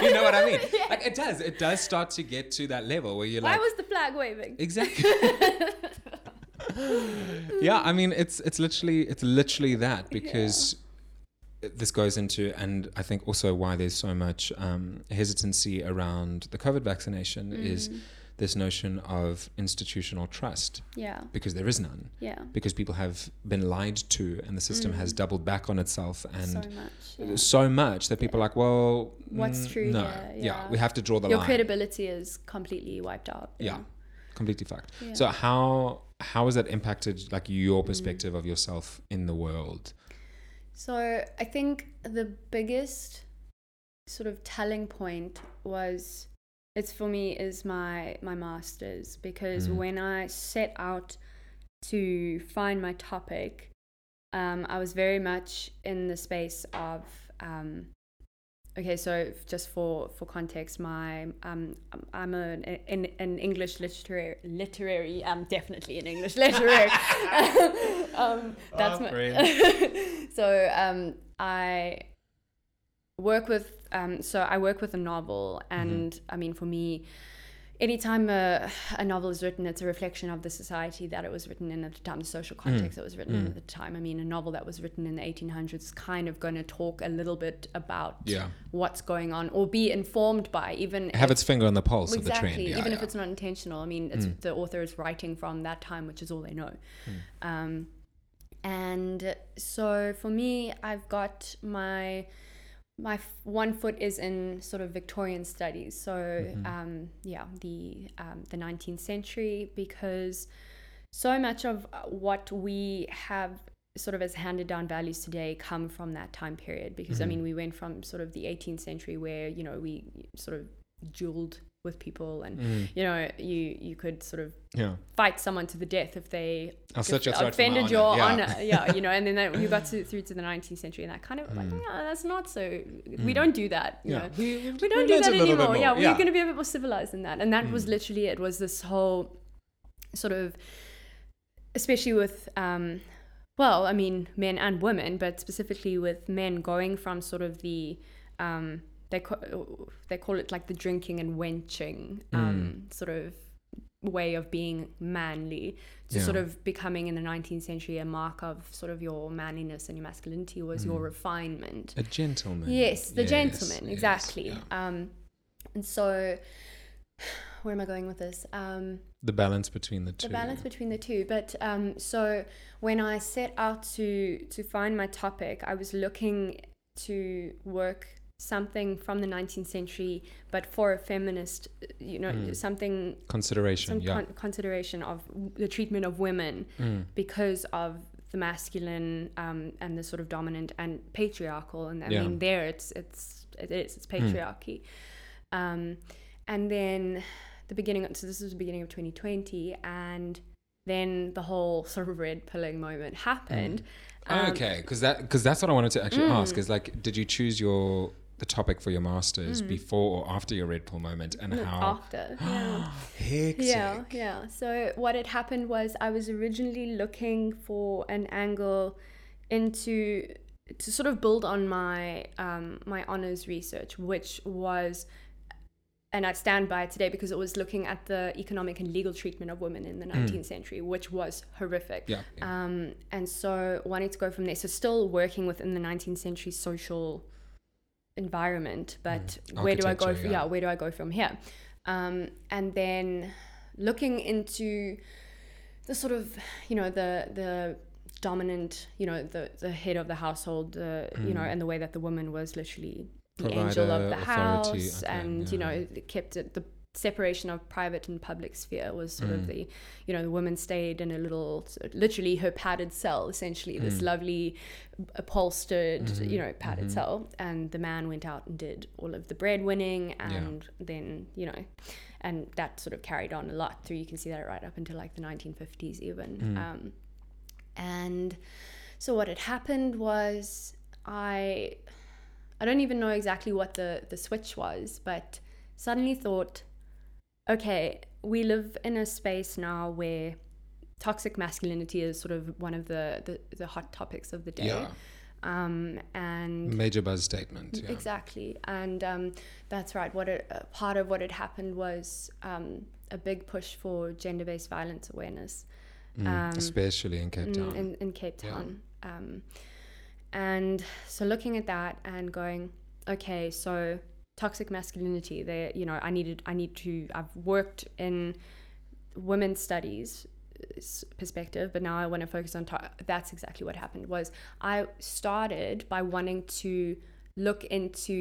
Do you know what i mean? Like it does. It does start to get to that level where you're Why like Why was the flag waving? Exactly. yeah, I mean it's it's literally it's literally that because this goes into and I think also why there's so much um, hesitancy around the COVID vaccination is Mm, this notion of institutional trust yeah, because there is none yeah. because people have been lied to and the system has Mm. doubled back on itself and so much. Yeah. so much that people are like well What's mm, true no here? yeah. Yeah. we have to draw the Your line Your credibility is completely wiped out. Yeah. completely fucked Yeah. So how how has that impacted like your Mm. perspective of yourself in the world? So I think the biggest sort of telling point was it's for me is my my masters because Mm. when I set out to find my topic, um, I was very much in the space of um, okay. So just for for context, my um, I'm an an, an English literary literary. I'm definitely an English literary. um, that's Ah, my. so um, I work with um, so I work with a novel, and I mean for me, anytime a, a novel is written, it's a reflection of the society that it was written in at the time, the social context it was written in Mm. at the time. I mean, a novel that was written in the 1800s is kind of going to talk a little bit about Yeah. what's going on, or be informed by even Have if- its finger on the pulse exactly, of the trend. Yeah, even if it's not intentional. I mean, it's Mm. the author is writing from that time, which is all they know. Mm. Um, and so for me, I've got my my f- one foot is in sort of Victorian studies. So Mhm. um, yeah, the um, the 19th century because so much of uh, what we have sort of as handed down values today come from that time period because I Mhm. mean we went from sort of the 18th century where you know we sort of dueled with people and Mm. you know you you could sort of Yeah. fight someone to the death if they I'll set your throat for my offended honor. your yeah. honor. Yeah, you know, and then that, you got to, through to the 19th century, and that kind of like, Mm. yeah, that's not so. We Mm. don't do that. You Yeah. know? We, We don't do that a little bit anymore. more. Yeah, we're going to be a bit more civilized than that, and that was Mm. literally it. Was this whole sort of, especially with, um, well, I mean, men and women, but specifically with men going from sort of the, um, they they call it like the drinking and wenching Mm. um, sort of way of being manly to Yeah. sort of becoming in the 19th century a mark of sort of your manliness and your masculinity was your Mm. refinement A gentleman. Yes, the Yes, gentleman, yes, exactly. yeah. Um, and so, where am I going with this? Um, The balance between the two. the balance between the two. But um, so when I set out to to find my topic, I was looking to work something from the 19th century, but for a feminist, you know, Mm. something Consideration. some yeah. con- consideration of the treatment of women Mm. because of the masculine um, and the sort of dominant and patriarchal and I Yeah. mean there it's it's it is it's Hmm. patriarchy um, and then the beginning of, so this was the beginning of 2020 and then the whole sort of red pilling moment happened Um, Oh, okay, because that because that's what I wanted to actually Mm. ask is like, did you choose your the topic for your masters Mm. before or after your red pill moment, and no, how after yeah hectic? Yeah, yeah. So what had happened was I was originally looking for an angle into to sort of build on my um, my honors research, which was, and I stand by it today because it was looking at the economic and legal treatment of women in the 19th century, which was horrific. Yeah. yeah. Um, and so wanting to go from there. So still working within the 19th century social environment, but Mm. where do I go? From, yeah. yeah. where do I go from here? Um, and then looking into the sort of, you know, the the dominant, you know, the the head of the household, uh, you know, Mm. and the way that the woman was literally the angel of the house, and you yeah. know, kept it the separation of private and public sphere was sort Mm. of the you know the woman stayed in a little literally her padded cell essentially this Mm. lovely upholstered Mhm, you know padded mhm. cell and the man went out and did all of the breadwinning and then you know and that sort of carried on a lot through you can see that right up until like the 1950s even Mm. um, and so what had happened was i i don't even know exactly what the the switch was but suddenly thought okay we live in a space now where toxic masculinity is sort of one of the the, the hot topics of the day yeah. um and Major buzz statement. Yeah. Exactly, and um, that's right. What it, uh, part of what had happened was um, a big push for gender-based violence awareness Mm, um, Especially in Cape Town. in, in Cape Yeah. Town. Um, and so looking at that and going, okay, so toxic masculinity. There, you know, I needed, I need to. I've worked in women's studies perspective but now i want to focus on to- that's exactly what happened was i started by wanting to look into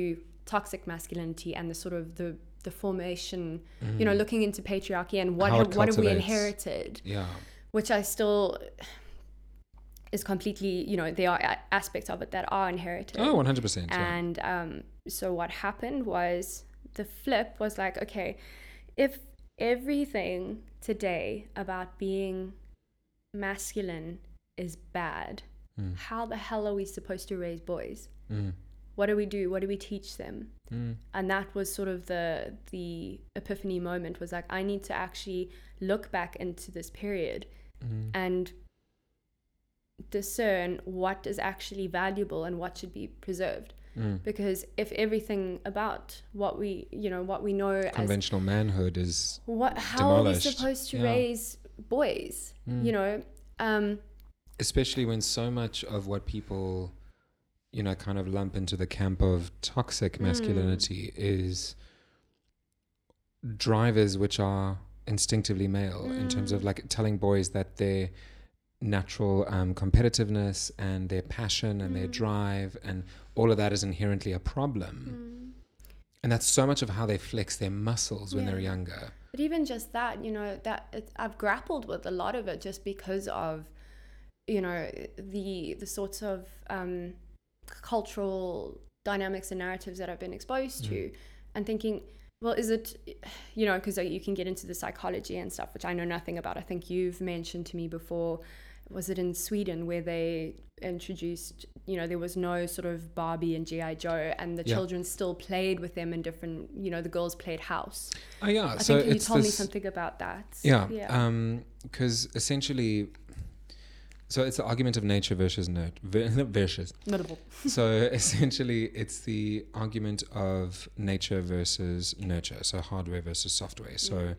toxic masculinity and the sort of the the formation you know Mm. looking into patriarchy and what have, what have we inherited Yeah. which i still is completely, you know, there are aspects of it that are inherited. Oh, 100%. Yeah. And um, so what happened was the flip was like, okay, if everything today about being masculine is bad, Mm. how the hell are we supposed to raise boys? Mm. What do we do? What do we teach them? Mm. And that was sort of the the epiphany moment was like I need to actually look back into this period Mm. and discern what is actually valuable and what should be preserved Mm. because if everything about what we you know what we know as Conventional manhood is. what how are we supposed to Yeah. raise boys Mm. you know um especially when so much of what people you know kind of lump into the camp of toxic Mm. masculinity is drivers which are instinctively male in terms of Mm. like telling boys that their natural um, competitiveness and their passion and their Mm. drive and all of that is inherently a problem mm. and that's so much of how they flex their muscles when they're younger But even just that, you know, that I've grappled with a lot of it just because of, you know, the the sorts of um, cultural dynamics and narratives that I've been exposed to, and thinking, well, is it, you know, because you can get into the psychology and stuff, which I know nothing about. I think you've mentioned to me before. Was it in Sweden where they introduced, you know, there was no sort of Barbie and GI Joe, and the Yeah. children still played with them in different, you know, the girls played house. oh yeah I so think you told me something about that. Yeah. Yeah. Um, because essentially, so it's the argument of nature versus nurture. versus. Notable. So essentially, it's the argument of nature versus nurture. So hardware versus software. So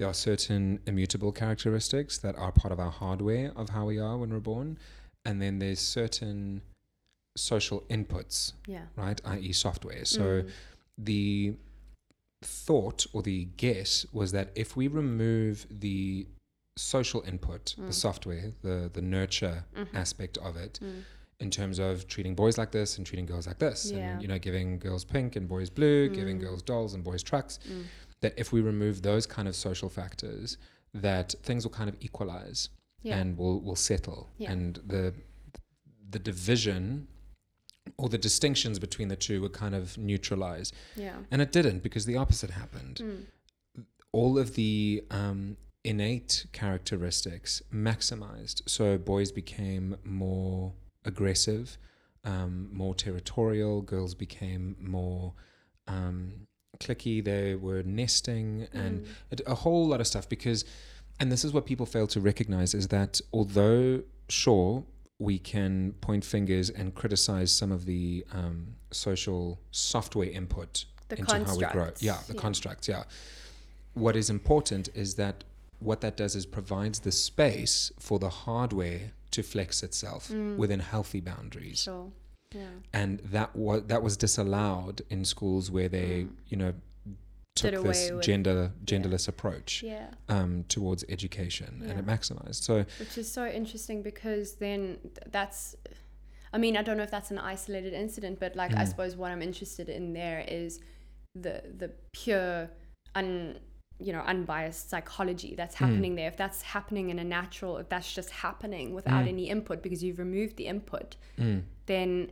there are certain immutable characteristics that are part of our hardware of how we are when we're born, and then there's certain social inputs, Yeah. right? I.e., software. So Mm. the thought or the guess was that if we remove the social input, Mm. the software, the the nurture Mhm. aspect of it, Mm. in terms of treating boys like this and treating girls like this, Yeah. and you know, giving girls pink and boys blue, giving Mm. girls dolls and boys trucks, Mm. That if we remove those kind of social factors, that things will kind of equalize Yeah. and will will settle, Yeah. and the the division or the distinctions between the two would kind of neutralize. yeah. And it didn't because the opposite happened. Mm. All of the um, innate characteristics maximized. So boys became more aggressive, um, more territorial. Girls became more um, clicky. They were nesting and Mm. a, a whole lot of stuff because and this is what people fail to recognize is that although sure we can point fingers and criticize some of the um, social software input the into how we grow yeah the constructs yeah what is important is that what that does is provides the space for the hardware to flex itself Mm. within healthy boundaries Sure. Yeah. and that was that was disallowed in schools where they Mm. you know took this with- gender genderless approach Yeah. um, towards education and it maximized so Which is so interesting because then that's, I mean, I don't know if that's an isolated incident, but like I Mm. suppose what I'm interested in there is the the pure, un, you know, unbiased psychology that's Mm. happening there. If that's happening in a natural, if that's just happening without Mm. any input because you've removed the input, mm. then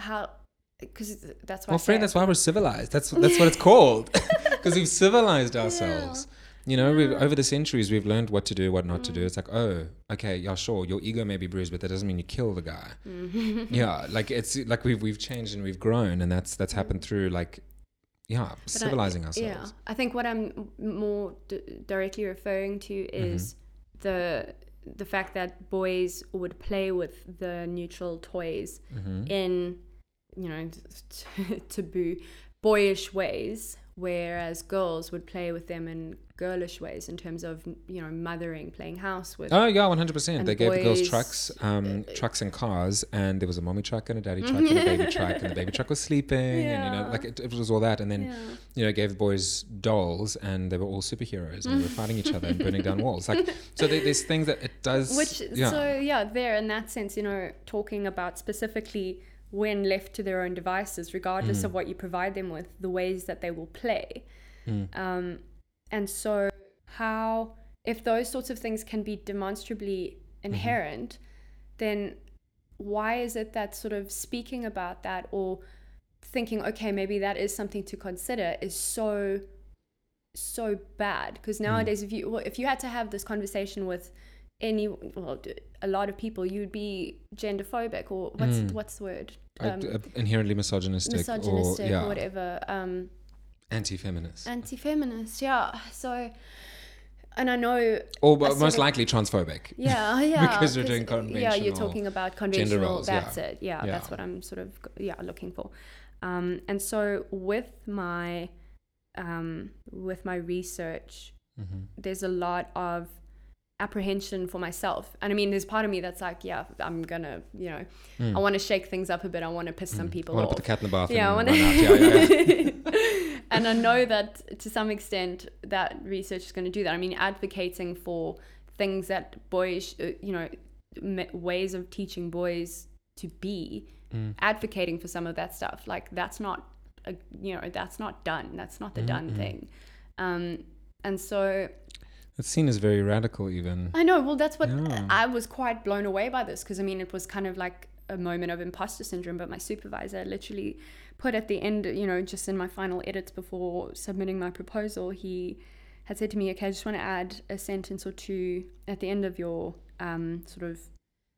how? Because that's why. well friend that's why we're civilized that's that's what it's called because we've civilized ourselves you know we've, Yeah. over the centuries we've learned what to do what not to do Mm. it's like oh okay yeah sure your ego may be bruised but that doesn't mean you kill the guy Mhm. yeah like it's like we've we've changed and we've grown and that's that's happened through like yeah But I- civilizing Yeah, I think what I'm more d- directly referring to Mm-hmm. is the the fact that boys would play with the neutral toys hmm in you know t- taboo boyish ways whereas girls would play with them in girlish ways in terms of you know mothering playing house with Oh yeah, one hundred percent. They gave the girls trucks, um, trucks and cars, and there was a mommy truck and a daddy truck and a baby truck, and the baby truck was sleeping, and you know, like it, it was all that. And then yeah. you know, gave the boys dolls, and they were all superheroes, and they were fighting each other and burning down walls. Like, so there, there's things that it does. Which yeah, so yeah, there in that sense, you know, talking about specifically when left to their own devices, regardless Mm. of what you provide them with, the ways that they will play. Mm. Um, and so how if those sorts of things can be demonstrably Mm-hmm. inherent, then why is it that sort of speaking about that or thinking, okay, maybe that is something to consider is so so bad because Hmm. nowadays if you well, if you had to have this conversation with any well a lot of people you'd be genderphobic or what's Mm. what's the word um, uh, inherently misogynistic, misogynistic or yeah, or whatever um anti-feminist, anti-feminist yeah so and i know or but most likely transphobic. yeah yeah Because we're doing conventional yeah you're talking about conventional roles, yeah. that's it yeah, Yeah. that's what i'm sort of yeah looking for um and so with my um with my research hmm there's a lot of apprehension for myself and i mean there's part of me that's like yeah i'm gonna you know Mm. i want to shake things up a bit i want to piss some people I want off to put the cat in the bath. yeah, I and wanna- Yeah, yeah, yeah. and I know that to some extent that research is going to do that. I mean, advocating for things that boys, uh, you know, ways of teaching boys to be, Mm. advocating for some of that stuff. Like that's not, a, you know, that's not done. That's not the done Mm-mm. thing. Um, and so It's seen as very radical, even. I know. Well, that's what Yeah. I was quite blown away by this because I mean, it was kind of like a moment of imposter syndrome. But my supervisor literally put at the end, you know, just in my final edits before submitting my proposal, he had said to me, "Okay, I just want to add a sentence or two at the end of your um, sort of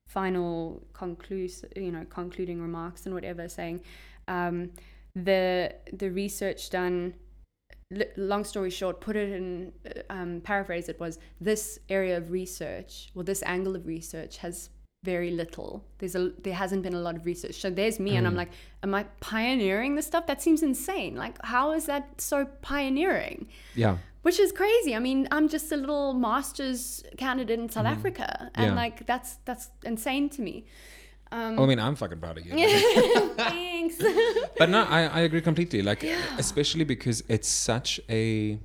final concluse, you know, concluding remarks and whatever, saying um, the the research done." Long story short, put it in uh, um, paraphrase. It was this area of research, or this angle of research, has very little. There's a there hasn't been a lot of research. So there's me, and I'm Mm. like, am I pioneering this stuff? That seems insane. Like, how is that so pioneering? Yeah. Which is crazy. I mean, I'm just a little master's candidate in South Mhm. Africa, and Yeah. like that's that's insane to me. Um, I mean, I'm fucking proud of you. thanks. but no, I, I agree completely. Like, especially because it's such a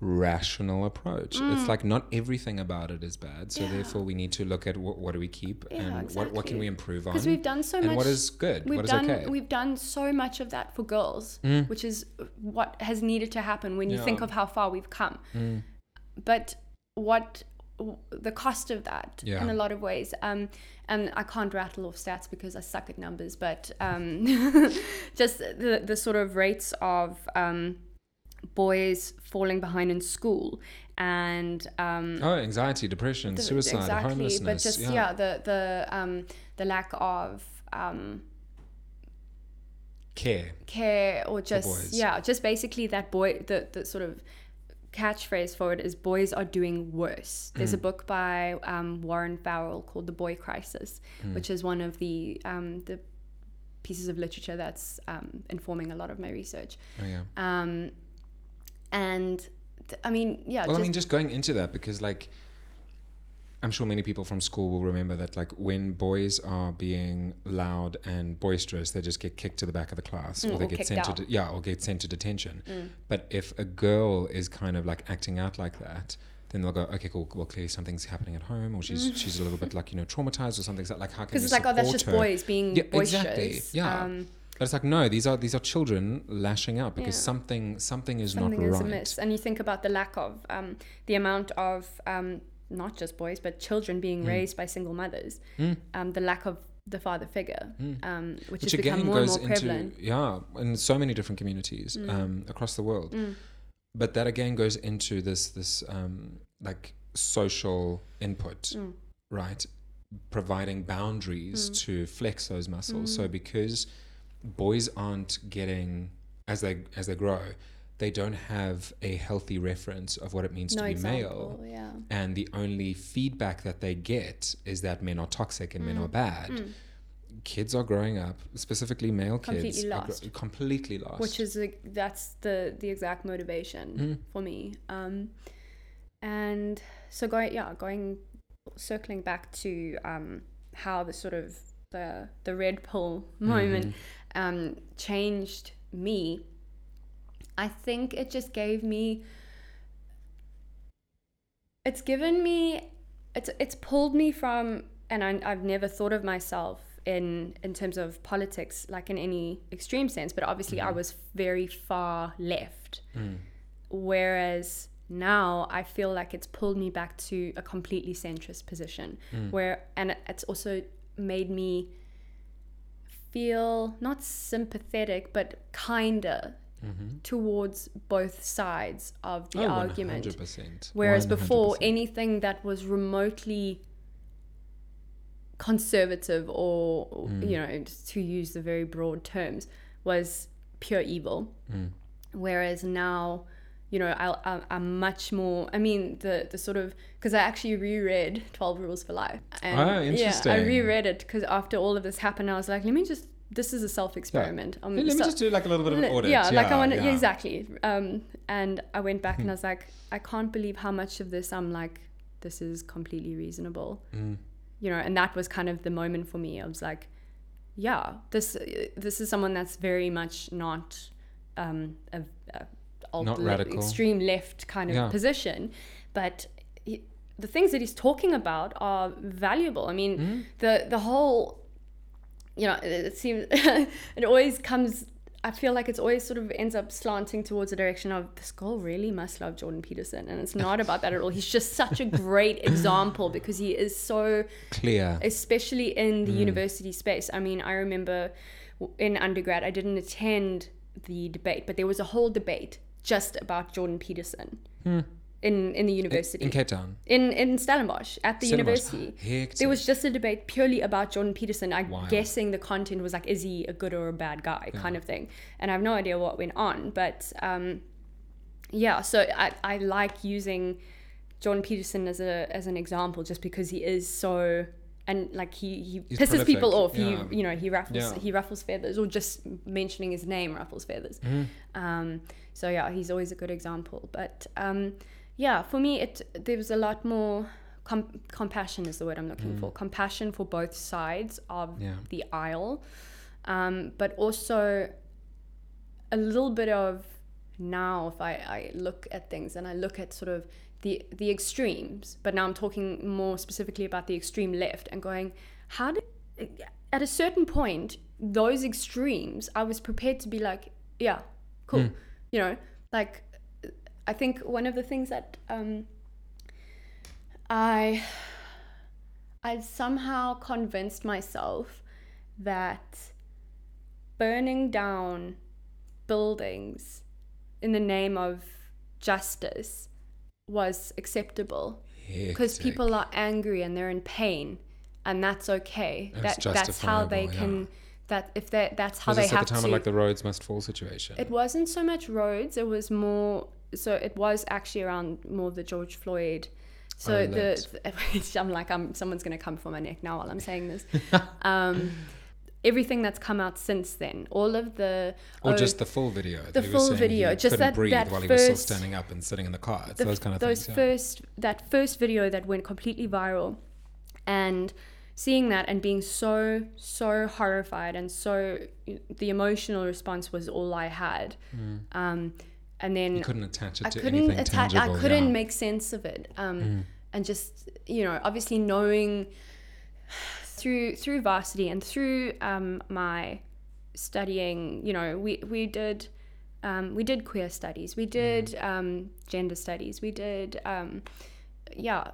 rational approach. It's like not everything about it is bad. So Mm. Yeah. therefore, we need to look at what, what do we keep Yeah, and what, what can we improve on. Because we've done so and much. what is good? we've What is done okay? we've done so much of that for girls, Mm. which is what has needed to happen when you think of how far we've come. Mm. But what the cost of that Yeah. in a lot of ways. Um, and I can't rattle off stats because I suck at numbers, but um, just the the sort of rates of um, boys falling behind in school and um, Oh, anxiety, depression, the- suicide, exactly, homelessness. but just yeah, the the um, the lack of um, care. care or just yeah just basically that boy the, the sort of catchphrase for it is boys are doing worse there's a Mm. book by um, warren farrell called the boy crisis Mm. which is one of the um, the pieces of literature that's um, informing a lot of my research Oh, yeah. um, and th- i mean yeah Well, just, I mean, just going into that because, like, I'm sure many people from school will remember that, like, when boys are being loud and boisterous, they just get kicked to the back of the class, Mm, or they or get sent to out. de- yeah, or get sent to detention. Mm. But if a girl is kind of like acting out like that, then they'll go, okay, cool. Well, clearly something's happening at home, or she's she's a little bit like you know traumatized or something. So, like, how can because it's like oh that's just her? boys being Yeah, boisterous exactly, yeah. um, But it's like no, these are these are children lashing out because Yeah. something something is something not is right. amiss and you think about the lack of um, the amount of um, not just boys but children being Mm. raised by single mothers Mm. um, the lack of the father figure Mm. um, which, which has become more and goes more into prevalent yeah in so many different communities Mm. um, across the world Mm. but that again goes into this this um, like social input Mm. right providing boundaries to flex those muscles so because boys aren't getting as they as they grow they don't have a healthy reference of what it means no to be example male yeah and the only feedback that they get is that men are toxic and men Mm. are bad Mm. kids are growing up, specifically male Completely kids, are gr- lost. completely lost. which is like, that's the the exact motivation Mm. for me um, and so going yeah going circling back to um, how the sort of the the red pill moment Mhm. um, changed me, I think it just gave me. It's given me, it's it's pulled me from, and I, I've never thought of myself in in terms of politics like in any extreme sense, but obviously I Mhm. was very far left. Mm. Whereas now I feel like it's pulled me back to a completely centrist position Mm. where, and it's also made me feel not sympathetic, but kinder towards both sides of the oh, argument. 100%. Whereas before, 100%. anything that was remotely conservative or, Mm. you know, to use the very broad terms, was pure evil. Mm. Whereas now, you know, I, I'm much more. I mean, the the sort of because I actually reread Twelve Rules for Life. And Oh, Yeah, I reread it because after all of this happened, I was like, let me just. This is a self experiment. Let me just do like a little bit of an audit. Yeah, like I want yeah. Hmm. exactly. Um, and I went back and I was like, I can't believe how much of this I'm like, this is completely reasonable. Mm. You know, and that was kind of the moment for me. I was like, yeah, this this is someone that's very much not um, a, a alt Not radical. extreme left kind of Yeah. position, but. He, the things that he's talking about are valuable. I mean, Hmm? the the whole you know, it, it seems it always comes. I feel like it's always sort of ends up slanting towards the direction of this girl really must love Jordan Peterson, and it's not about that at all. He's just such a great example because he is so, Clear. especially in the mm. university space. I mean, I remember in undergrad, I didn't attend the debate, but there was a whole debate just about Jordan Peterson hmm. In in the university In Cape Town. in in Stellenbosch at the Stellenbosch. university. There was just a debate purely about Jordan Peterson. I'm Wild. guessing the content was like, is he a good or a bad guy, kind of thing. And I have no idea what went on, but um, yeah. So I, I like using Jordan Peterson as a as an example, just because he is so and like he he He's pisses people off. yeah. He you know he ruffles Yeah. he ruffles feathers, or just mentioning his name ruffles feathers. Mm-hmm. Um, so yeah, he's always a good example. But um, yeah, for me, it there was a lot more com- compassion is the word I'm looking for. Compassion for both sides of Mm. Yeah. the aisle, um, but also a little bit of now. If I, I look at things and I look at sort of the the extremes, but now I'm talking more specifically about the extreme left and going, how did at a certain point those extremes I was prepared to be like, yeah, cool, you know, like I think one of the things that um, I I somehow convinced myself that burning down buildings in the name of justice was acceptable. Because people are angry and they're in pain and that's okay. That that's how they justifiable, can that if they that's how Was they have the time to of like the Rhodes must fall situation? it wasn't so much Rhodes it was more so it was actually around more of the george floyd so the, the i'm like i'm someone's going to come for my neck now while i'm saying this um everything that's come out since then all of the or oh, just the full video. the that he was full video, just that- breathe that while he was still first- standing up and sitting in the car. The, those kind of those things. yeah. first that first video that went completely viral and seeing that and being so so horrified and so the emotional response was all i had um and then You couldn't attach it I to couldn't anything attach. tangible. I couldn't yeah. make sense of it. Um, and just you know, obviously knowing through through varsity and through um, my studying, you know, we we did um, we did queer studies, we did um, gender studies, we did um, yeah.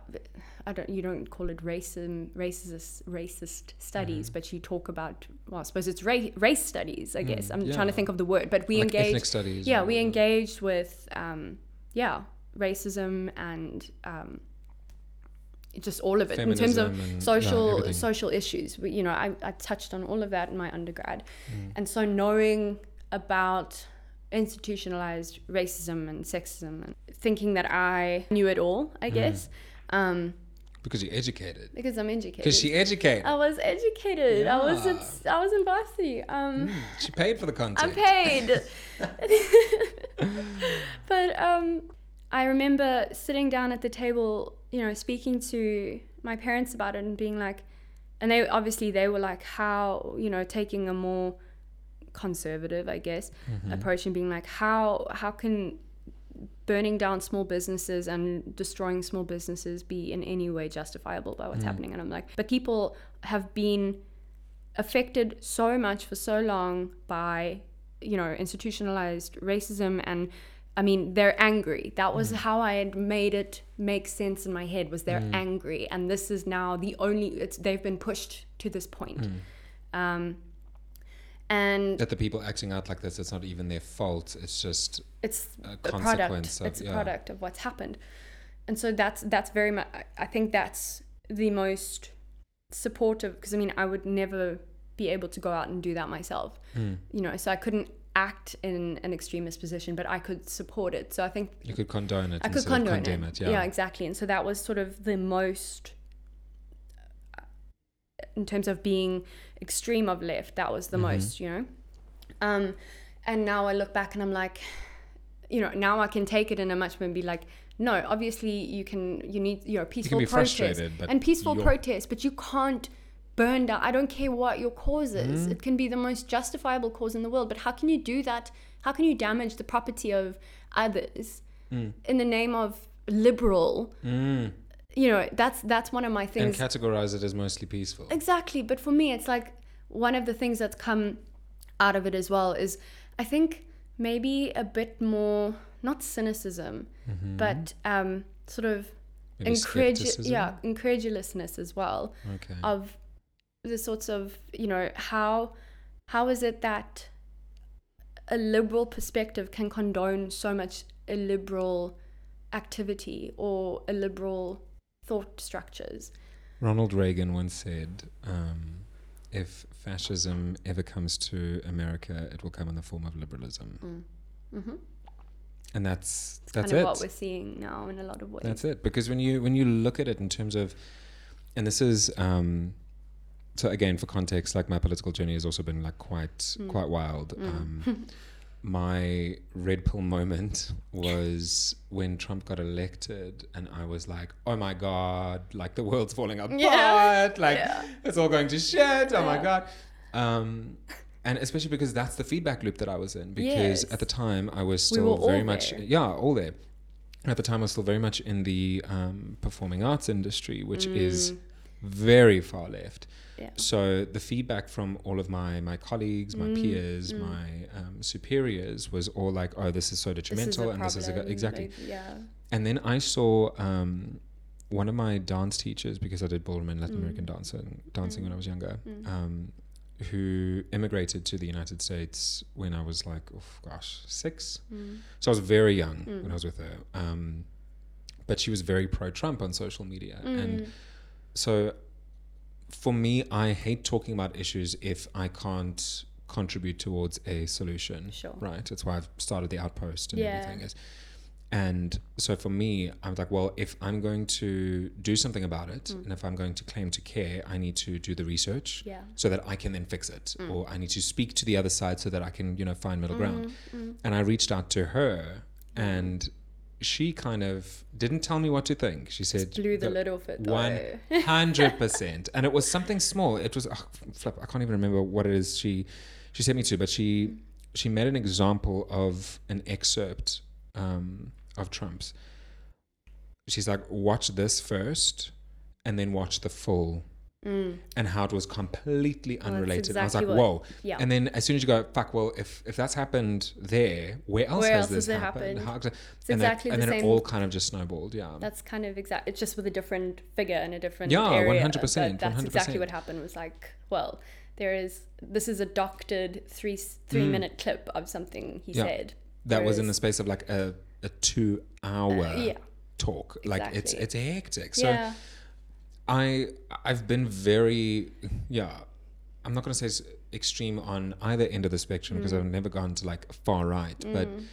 I don't. You don't call it racism, racist, racist studies, but you talk about. Well, I suppose it's ra- race studies. I guess I'm trying to think of the word, but we like engaged studies. yeah we engaged with um yeah racism and um just all of it in terms of Feminism and- yeah, social social issues we, you know I, I touched on all of that in my undergrad Mm. and so knowing about institutionalized racism and sexism and thinking that i knew it all Mm. i guess um because you're educated. because i'm educated Because she educated. i was educated i was at, i was in varsity um She paid for the content. I'm paid. but um, I remember sitting down at the table, you know, speaking to my parents about it and being like, and they obviously they were like, how you know, taking a more conservative, I guess, approach and being like, how how can burning down small businesses and destroying small businesses be in any way justifiable by what's happening? And I'm like, but people have been affected so much for so long by you know institutionalized racism and I mean, they're angry. That was Mm. how I had made it make sense in my head. Was they're angry, and this is now the only. It's they've been pushed to this point. Mm. Um, and That the people acting out like this, it's not even their fault. It's just it's a a product. consequence of- It's a yeah. product of what's happened, and so that's that's very much. I think that's the most supportive because I mean I would never be able to go out and do that myself. mm, You know, so I couldn't act in an extremist position, but I could support it. So I think you could condone it I could condone condemn it. it. Yeah. exactly. And so that was sort of the most, uh, in terms of being extreme of left, that was the Mhm. most, you know. Um, and now I look back and I'm like, you know, now I can take it in a much more and be like, no, obviously you can, you need, you know, peaceful be protest and peaceful you're- protest, but you can't burn down. I don't care what your cause is. Mm. It can be the most justifiable cause in the world, but how can you do that? How can you damage the property of others Mm. in the name of liberal? Mm. You know, that's that's one of my things. and categorize it as mostly peaceful. Exactly, but for me, it's like one of the things that's come out of it as well is I think maybe a bit more not cynicism, Mhm. but um, sort of Maybe yeah, incredulousness as well Okay. of the sorts of you know how how is it that a liberal perspective can condone so much illiberal activity or illiberal thought structures Ronald Reagan once said, um, "If fascism ever comes to America, it will come in the form of liberalism," mm-hmm. and that's it's that's kind it. what we're seeing now in a lot of ways That's it. Because when you when you look at it in terms of, and this is um, so again for context, like my political journey has also been like quite Mm. quite wild. Mm. Um, my red pill moment was when Trump got elected, and I was like, "Oh my god! Like the world's falling apart! Yeah. Like Yeah. it's all going to shit! Oh my god!" Um, and especially because that's the feedback loop that I was in. Because Yes. at the time I was still all very much there. yeah, all there. At the time, I was still very much in the um, performing arts industry, which is Mm. Very far left. Yeah. So the feedback from all of my my colleagues, my Mm, peers, mm. my um, superiors was all like, "Oh, this is so This is detrimental," and this is a, exactly. like, yeah And then I saw um, one of my dance teachers because I did ballroom and Latin Mm. American dancing dancing when I was younger. Mm. Um, who immigrated to the United States when I was like, oh gosh, six. Mm. So I was very young Mm. when I was with her. Um, but she was very pro Trump on social media. And Mm. So for me, I hate talking about issues if I can't contribute towards a solution. Sure. Right. That's why I've started the outpost and Yeah. everything is. And so for me, I'm like, well, if I'm going to do something about it, Mm. and if I'm going to claim to care, I need to do the research yeah so that I can then fix it, Mm. or I need to speak to the other side so that I can, you know, find middle ground. Mm, mm. And I reached out to her, and she kind of didn't tell me what to think. She said, Just blew the "The- lid off it though. hundred percent, and it was something small. It was oh, flip. I can't even remember what it is. She she sent me to, but she she made an example of an excerpt um, of Trump's. She's like, watch this first, and then watch the full, Mm. and how it was completely unrelated. I was like, exactly whoa. yeah And then as soon as you go, fuck, well, if if that's happened there, where else Where has else this has happened? happened? How, it's and then- exactly and the then same it all kind of just snowballed. Yeah. That's kind of exact. It's just with a different figure and a different Yeah, area. 100%, but That's exactly 100%. what happened. Was like, well, there is. This is a doctored three three Mm. minute clip of something he Yeah. said. that was in the space of like a, a two hour Uh, yeah, talk. Like it's exactly. it's hectic. So yeah, I I've been very yeah. I'm not going to say extreme on either end of the spectrum because Mm. I've never gone to like far right, but Mm.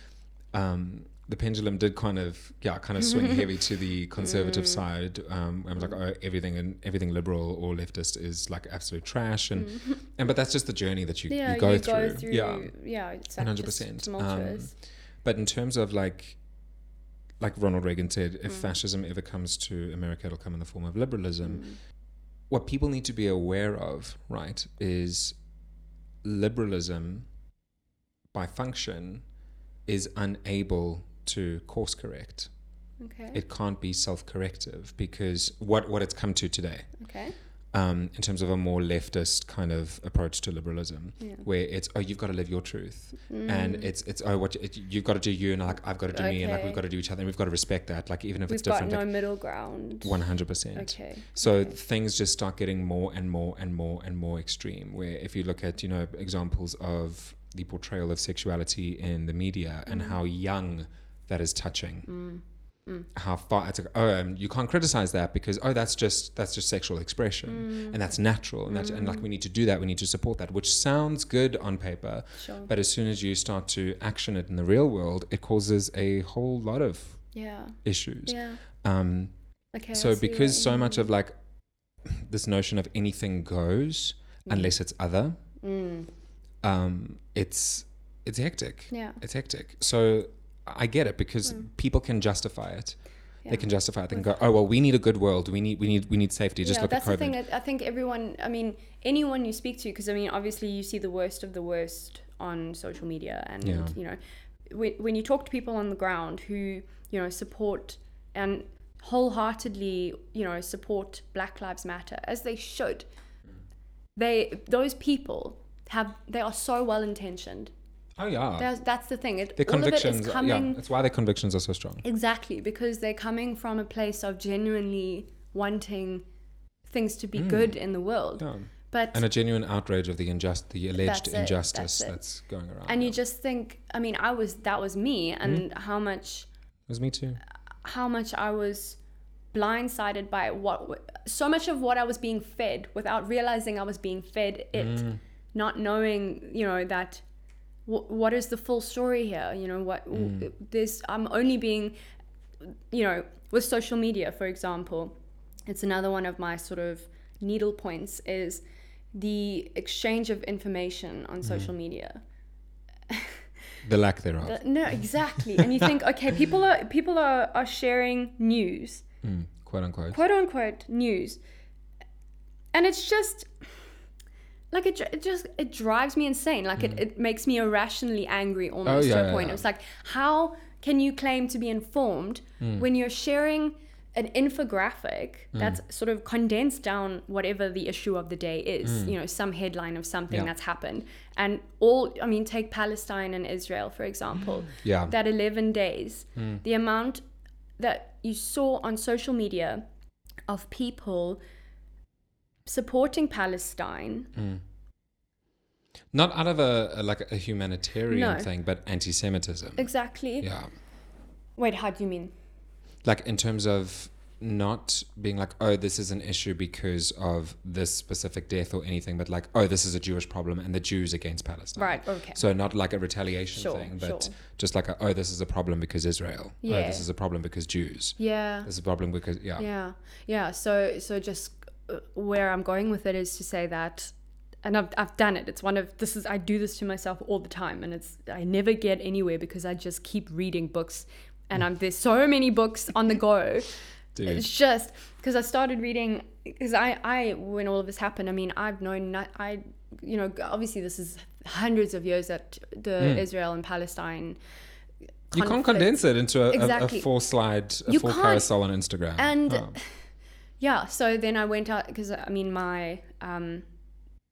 um, the pendulum did kind of yeah kind of swing heavy to the conservative Mm. side. Um, I was like oh everything and everything liberal or leftist is like absolute trash and and but that's just the journey that you, Mm. yeah. you go through. Yeah, yeah. 100%. Um, tumultuous. but in terms of like, like Ronald Reagan said, if Mm. fascism ever comes to America, it'll come in the form of liberalism. Mm. What people need to be aware of, right, is liberalism, by function, is unable to course correct. Okay. It can't be self-corrective because what what it's come to today. okay. Um, in terms of a more leftist kind of approach to liberalism, Yeah. where it's oh you've got to live your truth, and Mm. it's it's oh what it, you've got to do you, and like I've got to do me, and like we've got to do each other, and we've got to respect that, like even if We've it's got different, no like middle ground. one hundred percent. Okay. So okay. things just start getting more and more and more and more extreme. Where if you look at you know examples of the portrayal of sexuality in the media and Mm. how young that is touching, Mm. Mm. how far it's like oh um, you can't criticize that because oh that's just that's just sexual expression Mm. and that's natural and that's and like we need to do that we need to support that which sounds good on paper Sure. but as soon as you start to action it in the real world it causes a whole lot of yeah. issues Yeah. um Okay. So because so much of like this notion of anything goes Mm. unless it's other Mm. um it's it's hectic Yeah. it's hectic so i get it because Mm. people can justify it Yeah. they can justify it they can go oh well we need a good world we need we need we need safety just yeah, look that's at the covid thing. I I think everyone, I mean, anyone you speak to, because I mean, obviously you see the worst of the worst on social media, and Yeah. you know, when, when you talk to people on the ground who you know support and wholeheartedly, you know, support Black Lives Matter as they should, they those people have they are so well intentioned. Oh yeah That's that's the thing. It, their all of it convictions yeah coming that's why their convictions are so strong Exactly, because they're coming from a place of genuinely wanting things to be Mm. good in the world. yeah. But and a genuine outrage of the injust the alleged That's injustice that's it. that's going around and you just think, I mean, I was that was me, and how much it was me too how much I was blindsided by what so much of what I was being fed without realizing I was being fed it, Mm. not knowing, you know, that what is the full story here? You know, what w this I'm only being, you know, with social media, for example, it's another one of my sort of needle points is the exchange of information on social media. the lack thereof The- no, exactly. and you think, okay, people are people are, are sharing news, Mm, quote unquote quote unquote news, and it's just like it, it just it drives me insane. Like it, it makes me irrationally angry almost Mm. yeah, to a point. yeah. It's like how can you claim to be informed Mm. when you're sharing an infographic Mm. that's sort of condensed down whatever the issue of the day is you know some headline of something Mm. Yeah. that's happened and all i mean take palestine and israel for example yeah that 11 days, Mm. the amount that you saw on social media of people supporting Palestine. Mm. Not out of a, a- like a humanitarian No. thing, but anti-Semitism. Exactly. Yeah, Wait, how do you mean? like in terms of not being like, oh, this is an issue because of this specific death or anything, but like, oh, this is a Jewish problem and the Jews against Palestine. Right, okay. So not like a retaliation Sure, thing, but sure. just like, a, oh, this is a problem because Israel. Oh, Yeah. this is a problem because Jews. Yeah. This is a problem because yeah. Yeah. Yeah. So, so just where I'm going with it is to say that, and I've, I've done it. It's one of, this is, I do this to myself all the time and it's, I never get anywhere because I just keep reading books and I'm, there's so many books on the go. Dude. It's just because I started reading because I, I when all of this happened, I mean, I've known not, I, you know, obviously this is hundreds of years that the hmm. Israel and Palestine. You can't condense it into a, a- Exactly. a, four slide, a You can't. carousel on Instagram. And Oh. Yeah, so then I went out because I mean, my um,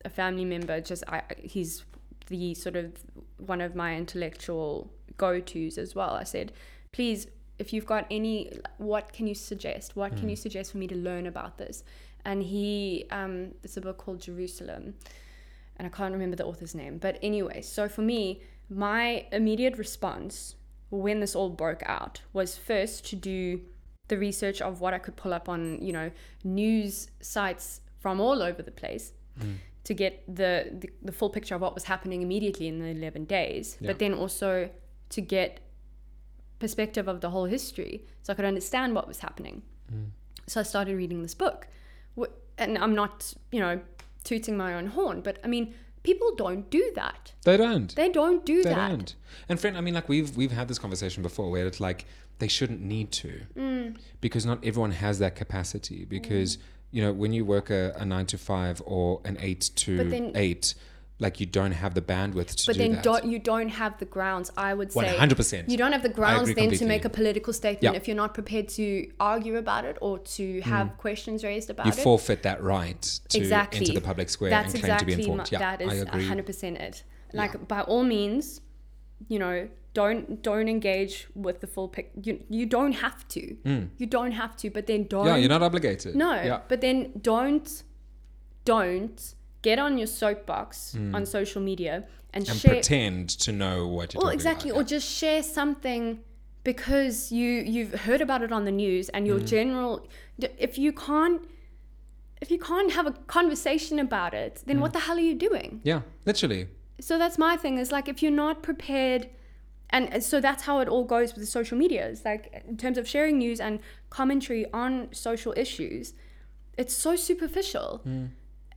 a family member just I he's the sort of one of my intellectual go tos as well. I said, please, if you've got any, what can you suggest? What can you suggest for me to learn about this? And he, um, it's a book called Jerusalem, and I can't remember the author's name. But anyway, so for me, my immediate response when this all broke out was first to do the research of what I could pull up on, you know, news sites from all over the place mm. to get the, the the full picture of what was happening immediately in the 11 days, Yeah. but then also to get perspective of the whole history so I could understand what was happening. Mm. So I started reading this book. And I'm not, you know, tooting my own horn, but I mean, people don't do that. They don't. They don't do They that. don't. And friend, I mean, like we've we've had this conversation before, where it's like they shouldn't need to, Mm. because not everyone has that capacity. Because you know, when you work a, a nine to five or an eight to then- eight, like you don't have the bandwidth to but do then that. don't you don't have the grounds i would say 100%. you don't have the grounds then to make a political statement Yeah. if you're not prepared to argue about it or to have questions raised about you it you forfeit that right to exactly enter the public square that's and claim exactly to be informed. my- yeah, that is I agree. 100% it like Yeah. by all means you know don't don't engage with the full pic you, you don't have to you don't have to but then don't Mm. Yeah, you're not obligated. no Yeah. but then don't don't get on your soapbox on social media and, Mm. And share pretend to know what you're well exactly about. or just share something because you you've heard about it on the news and Mm. your general if you can't if you can't have a conversation about it then Mm. what the hell are you doing yeah, literally. so that's my thing is like if you're not prepared and so that's how it all goes with the social media. It's like in terms of sharing news and commentary on social issues it's so superficial.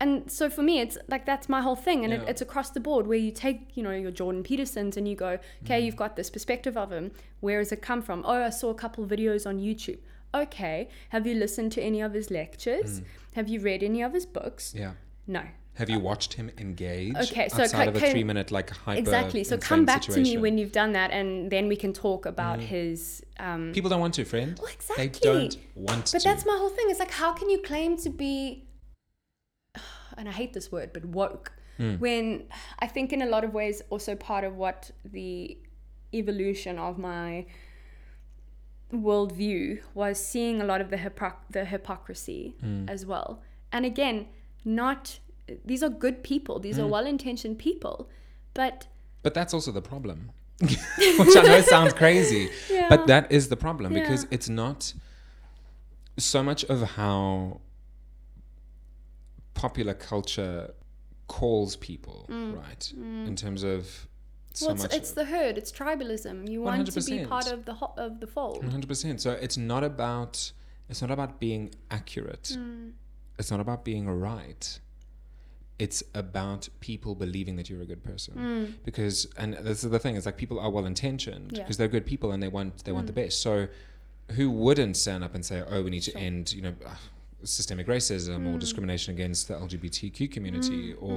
And so for me it's like that's my whole thing. And it, it's across the board where you take you know your jordan petersons and you go okay Mm. you've got this perspective of him where does it come from? Oh i saw a couple videos on youtube. Okay. Have you listened to any of his lectures? Mm. have you read any of his books? Yeah. no Have you watched him engage Okay, so outside of a three minute like hyper Exactly. So come back to me when you've done that, and then we can talk about his. Um, people don't want to, friend. Well, They don't want but to. But that's my whole thing. It's like, how can you claim to be? And I hate this word, but woke. Hmm. When I think in a lot of ways, also part of what the evolution of my worldview was seeing a lot of the hypocr- the hypocrisy Hmm. as well. And again, not these are good people. These Hmm. are well intentioned people, but But that's also the problem. Which I know sounds crazy. Yeah. But that is the problem because it's not so much of how popular culture calls people, right? In terms of so Mm. well, it's, it's the herd. It's tribalism. You want to be part of the ho- of the fold. 100%. So it's not about it's not about being accurate. Mm. It's not about being right. It's about people believing that you're a good person. Because and this is the thing, it's like people are well intentioned Mm. Yeah. because they're good people and they want they want the best. So who wouldn't stand up and say, "Oh, we need to end, you know, uh, systemic racism Mm. or discrimination against the LGBTQ community or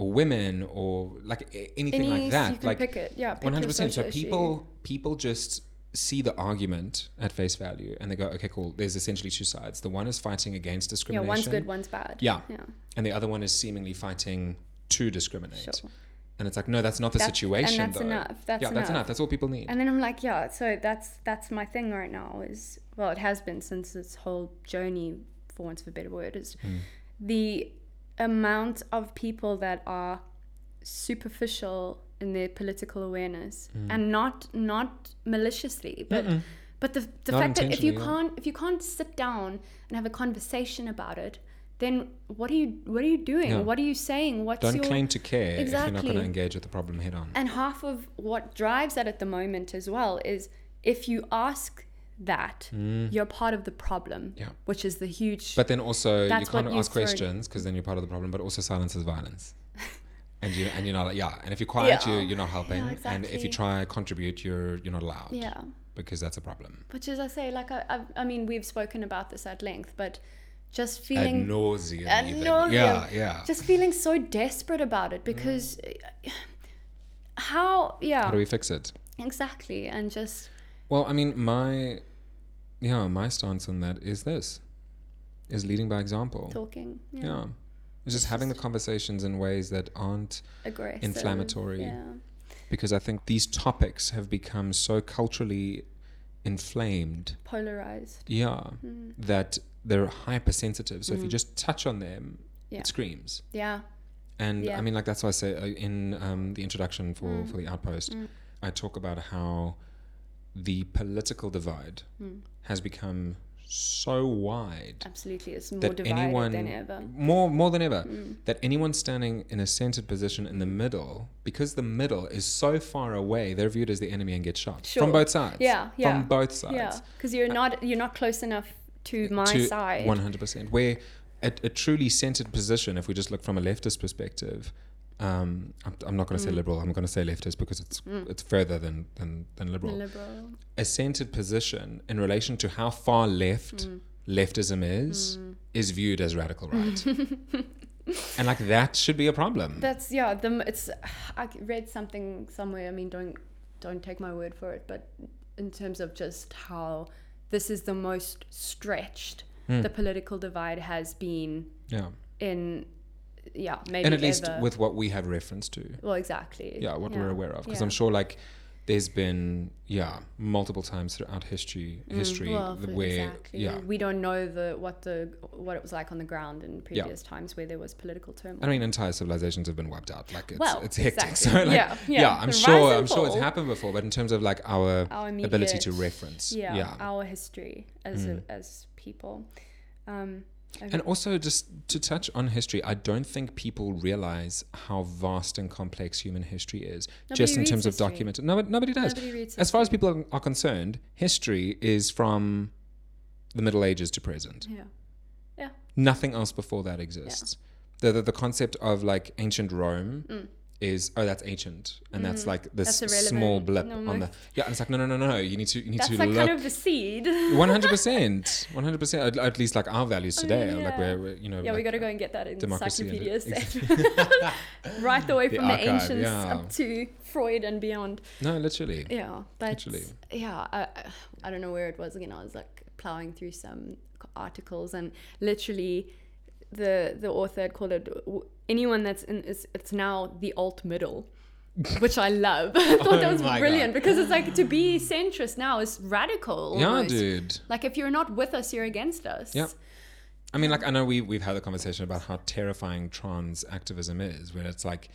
or women or like anything Any like that." like pick it. Yeah, pick hundred percent. So social issue. people people just see the argument at face value and they go, okay, cool. There's essentially two sides. The one is fighting against discrimination. Yeah, one's good, one's bad. Yeah. Yeah. And the other one is seemingly fighting to discriminate. Sure. And it's like, no, that's not the That's- situation. and that's though. enough. That's yeah, that's enough. enough. That's all people need. And then I'm like, yeah, so that's that's my thing right now is well, it has been since this whole journey, for want of a better word, is Hmm. the amount of people that are superficial in their political awareness Hmm. and not not maliciously, but but the the Not fact that if you yeah. can't if you can't sit down and have a conversation about it, then what are you what are you doing? Yeah. What are you saying? What's Don't your claim to care if you're not going to engage with the problem head on. and half of what drives that at the moment as well is if you ask that, you're part of the problem, Mm. Yeah. which is the huge. But then also, you can't ask questions because then you're part of the problem, but also silence is violence. And you and you're not yeah, and if you're quiet, Yeah. you you're not helping. And if you try to contribute, you're you're not allowed. yeah, Because that's a problem. which is I say, like I, I, I mean, we've spoken about this at length, but just Ad feeling nauseum. Ad even. nauseam. Yeah, yeah. just feeling so desperate about it because how yeah How do we fix it? exactly and just Well, I mean, my yeah, my stance on that is this: is leading by example. talking yeah, Yeah, it's just having the conversations in ways that aren't aggressive Inflammatory. yeah because I think these topics have become so culturally inflamed. polarized Yeah, Hmm. that they're hypersensitive. So if you just touch on them, Yeah. it screams. yeah And Yeah. I mean, like that's why I say uh, in um, the introduction for, Mm. for the outpost, I talk about how the political divide Mm. has become so wide absolutely it's more that divided anyone than ever more more than ever Mm. that anyone standing in a centered position in the middle because the middle is so far away they're viewed as the enemy and get shot Sure. from both sides Yeah, yeah. from both sides Yeah, because you're not you're not close enough to my to side. 100% where a, a truly centered position if we just look from a leftist perspective um, I'm, I'm not going to say Mm. liberal i'm going to say leftist because it's it's further than than, than liberal liberal. a centered position in relation to how far left Mm. leftism is is viewed as radical right and like that should be a problem. That's yeah. The it's I read something somewhere. I mean, don't don't take my word for it, but in terms of just how this is the most stretched Hmm. the political divide has been yeah, in yeah maybe and at least ever. with what we have reference to. well exactly Yeah, what we're aware of, because yeah. I'm sure like there's been yeah multiple times throughout history history Mm, well, where exactly. yeah. we don't know the what the what it was like on the ground in previous times where there was political turmoil. I mean, entire civilizations have been wiped out. Like it's, Well, it's hectic. exactly. So like, Yeah, yeah, yeah. I'm sure. I'm sure it's happened before, but in terms of like our, our ability to reference, yeah, yeah, our history as Mm. a, as people. Um, And also just to touch on history, I don't think people realize how vast and complex human history is. Nobody just in terms of history. documented, no, nobody does. nobody reads As far as people are, concerned, history is from the Middle Ages to present. yeah, Yeah. Nothing else before that exists. The, the the concept of like ancient Rome Mm. Is oh that's ancient and that's mm. like this That's small blip No, on the yeah and it's like no no no no you need to you need that's to like look kind of the seed. one hundred percent one hundred percent at least like our values oh, today are like we're, we're, you know yeah, we got to go and get that in encyclopedia right the way The from the, archive, ancients yeah. up to Freud and beyond. no literally Yeah, but Literally. yeah, I, I- don't know where it was again. I was like plowing through some articles and literally the the author had called it anyone that's in is it's now the alt middle. Which I love. I thought that Oh was brilliant God. because it's like to be centrist now is radical. yeah almost. dude Like if you're not with us, you're against us. Yep. I mean, like I know we we've had a conversation about how terrifying trans activism is, where it's like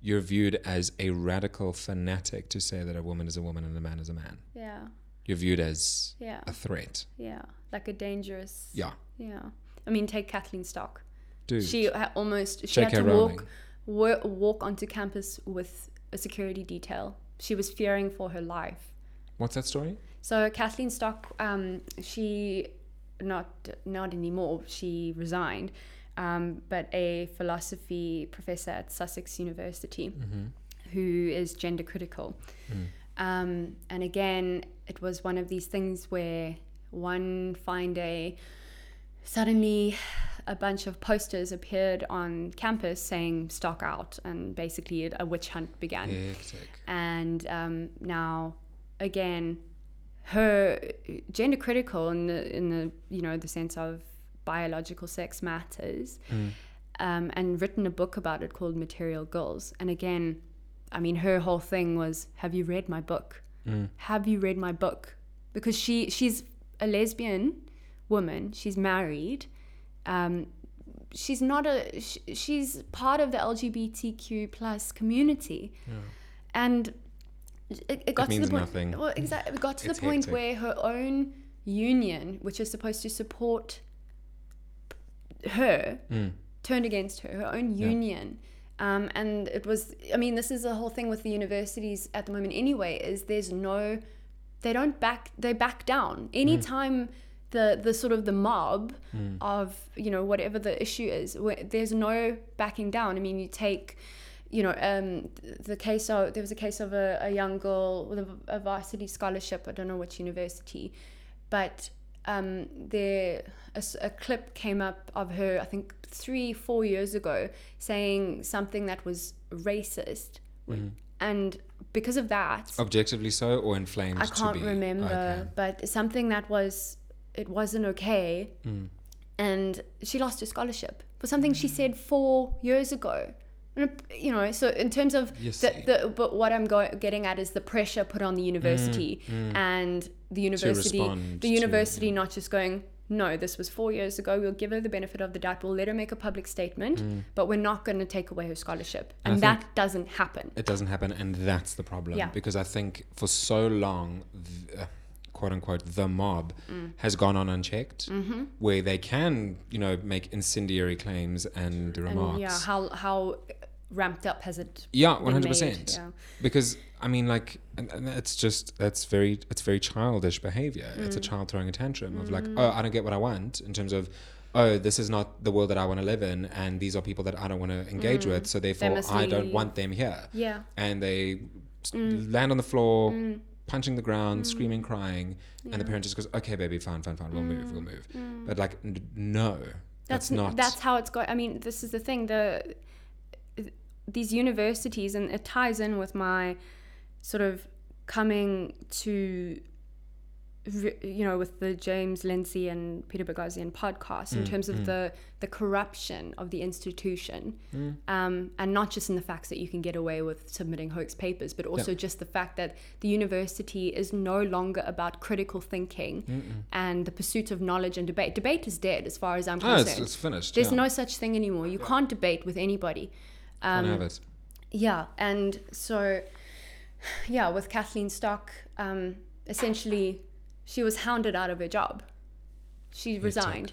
you're viewed as a radical fanatic to say that a woman is a woman and a man is a man. Yeah. You're viewed as Yeah. a threat. Yeah. Like a dangerous. Yeah, Yeah. I mean, take Kathleen Stock. Dude. She almost she J.K. had to Rowling. walk walk onto campus with a security detail. She was fearing for her life. What's that story? So Kathleen Stock, um, she not not anymore. She resigned, um, but a philosophy professor at Sussex University, who is gender critical. Um, and again, it was one of these things where one fine day, suddenly a bunch of posters appeared on campus saying stock out and basically a witch hunt began. Hectic. and um, now again her gender critical in the in the you know the sense of biological sex matters um, and written a book about it called material girls. And again i mean her whole thing was have you read my book? Have you read my book? Because she she's a lesbian woman. She's married um, she's not a sh- she's part of the lgbtq plus community and it, it got to means the point nothing. well exactly it got to It's the point hectic. where her own union which is supposed to support her Mm. turned against her her own Yeah. union um, and it was i mean this is the whole thing with the universities at the moment anyway is there's no they don't back they back down anytime the the sort of the mob of you know whatever the issue is there's no backing down i mean you take you know um the case of there was a case of a, a young girl with a, a varsity scholarship i don't know which university but um there a, a clip came up of her i think three four years ago saying something that was racist and because of that Objectively so, or inflamed I to can't be? remember, Okay. but something that was it wasn't okay, Mm. and she lost her scholarship for something she said four years ago. And, You know, so in terms of the, the but what I'm go- getting at is the pressure put on the university and the university, Mm, the to- university not just going. No, this was four years ago. We'll give her the benefit of the doubt. We'll let her make a public statement, but we're not going to take away her scholarship. Mm. I And that doesn't happen. It doesn't happen, and that's the problem. Yeah. Because I think for so long, uh, quote unquote, the mob Mm. has gone on unchecked, Mm-hmm. where they can, you know, make incendiary claims and remarks. And yeah, how how ramped up has it Yeah, one hundred percent. Because I mean, like, it's just that's very it's very childish behavior. It's Mm. a child throwing a tantrum of like, oh, I don't get what I want in terms of. Oh, this is not the world that I want to live in, and these are people that I don't want to engage with. So therefore, Mm. I don't want them here. Yeah. And they Mm. land on the floor, punching the ground, screaming, crying, and the parent just goes, "Okay, baby, fine, fine, fine. We'll move, we'll move." Mm. But like, n- no, That's that's not- that's how it's going i mean this is the thing the these universities and it ties in with my sort of coming to you know with the James Lindsay and Peter Boghossian podcast Mm, in terms of the the corruption of the institution um, and not just in the facts that you can get away with submitting hoax papers but also just the fact that the university is no longer about critical thinking and the pursuit of knowledge and debate. Debate is dead as far as I'm Oh, concerned. it's, it's finished. there's yeah. no such thing anymore. You can't debate with anybody. Can't have it. yeah, and so yeah, with Kathleen Stock, um, essentially, she was hounded out of her job. She resigned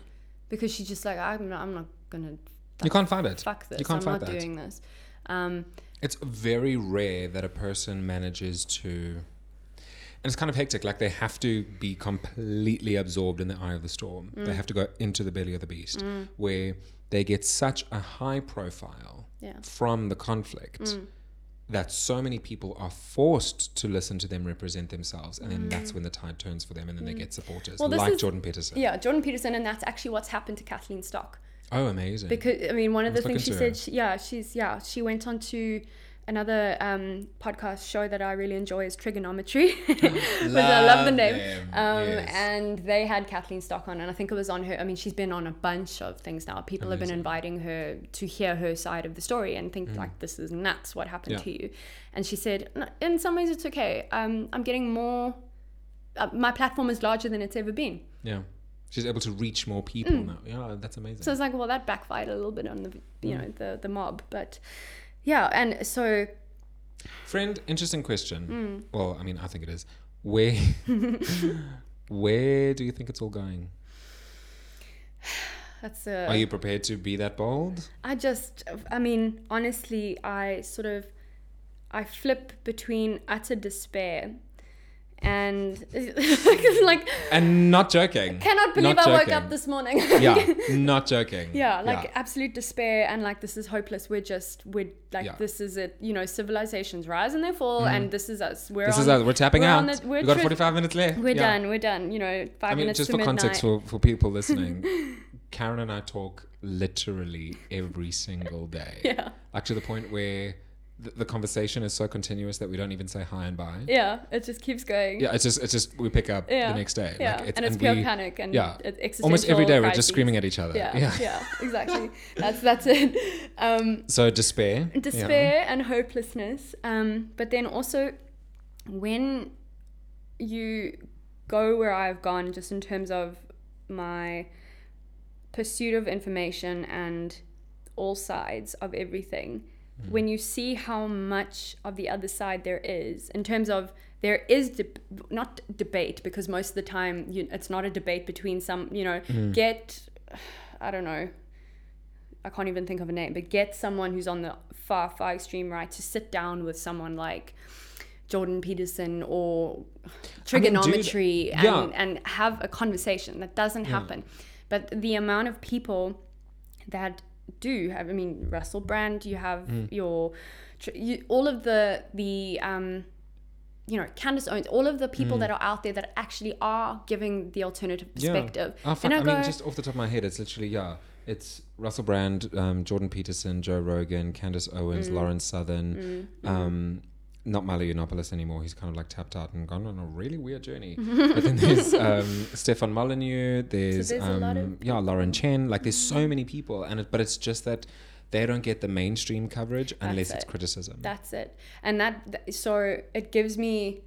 because she's just like, I'm not, I'm not gonna You can't fight it. fuck this. You can't I'm fight not that. doing this. Um, It's very rare that a person manages to, and it's kind of hectic. Like they have to be completely absorbed in the eye of the storm. Mm. They have to go into the belly of the beast, where they get such a high profile Yeah. Mm. from the conflict that so many people are forced to listen to them represent themselves, and then that's when the tide turns for them, and then they get supporters Mm. Well, like is- Jordan Peterson. yeah, Jordan Peterson, and that's actually what's happened to Kathleen Stock. Oh, amazing. Because I mean, one of the Let's look things she said, she, yeah, she's yeah, she went on to another um, podcast show that I really enjoy is Trigonometry, which I love the name. Um, yes. And they had Kathleen Stock on, and I think it was on her. I mean, she's been on a bunch of things now. People have been inviting her to hear her side of the story and think like this is nuts. What happened Mm. Yeah. to you? And she said, in some ways, it's okay. Um, I'm getting more. Uh, my platform is larger than it's ever been. yeah, she's able to reach more people now. Yeah, that's amazing. Mm. So it's like, well, that backfired a little bit on the you Mm. know the the mob, but yeah, and so Friend, interesting question. Mm. Well, I mean, I think it is. Where, where do you think it's all going? that's a. Are you prepared to be that bold? I just, I mean, honestly, I sort of, I flip between utter despair and like And not joking. cannot believe Not I woke up this morning. yeah, not joking. Yeah, like absolute despair and like this is hopeless. We're just we're like Yeah. Mm. this is it. You know, civilizations rise and they fall, and this is us. We're This on, is us. We're tapping we're out. the- we're We've got 45 minutes left. We're Yeah. done. We're done. You know, five I mean, minutes just for midnight. context for, for people listening, Caryn and I talk literally every single day. yeah, Like to the point where the, the conversation is so continuous that we don't even say hi and bye. yeah. It just keeps going. Yeah, it's just it's just we pick up Yeah. the next day. Yeah, Like, and it's pure we- panic and yeah, it's almost every day day we're just screaming at each other. Yeah, Yeah. yeah, exactly. that's that's it. Um, So despair. yeah. despair and hopelessness. Um, but then also when you go where I've gone, just in terms of my pursuit of information and all sides of everything, Mm-hmm. when you see how much of the other side there is, in terms of there is deb not debate because most of the time you, it's not a debate between some you know mm-hmm. get I don't know I can't even think of a name, but get someone who's on the far, far extreme right to sit down with someone like Jordan Peterson or I mean, dude, trigonometry yeah. and, and have a conversation. That doesn't happen. But the amount of people that do have, I mean, Russell Brand, you have Hmm. your, you, all of the, the, um, you know, Candace Owens, all of the people that are out there that actually are giving the alternative Hmm. Yeah. perspective. Oh, fuck. And I, I mean, just off the top of my head, it's literally yeah. It's Russell Brand, um, Jordan Peterson, Joe Rogan, Candace Owens, Mm. Lauren Southern. Um, not Milo Yiannopoulos anymore. He's kind of like tapped out and gone on a really weird journey. but then there's um, Stefan Molyneux. There's, there's a um, of yeah, Lauren Chen. Like there's so many people, and it, but it's just that they don't get the mainstream coverage unless it's criticism. That's it. And that, th- so it gives me,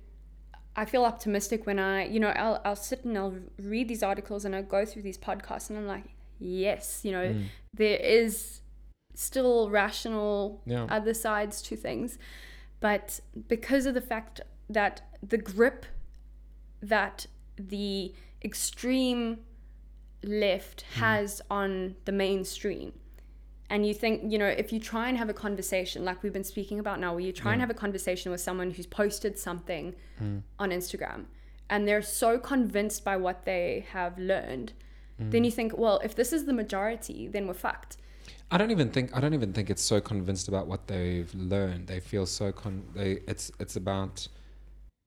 I feel optimistic when I, you know, I'll, I'll sit and I'll read these articles and I'll go through these podcasts and I'm like, yes, you know, Mm. there is still rational Yeah. other sides to things. But because of the fact that the grip that the extreme left hmm. has on the mainstream, and you think, you know, if you try and have a conversation like we've been speaking about now, where you try and have a conversation with someone who's posted something hmm. on Instagram and they're so convinced by what they have learned, then hmm. you think, well, if this is the majority, then we're fucked. I don't even think I don't even think it's so convinced about what they've learned. They feel so con. They it's it's about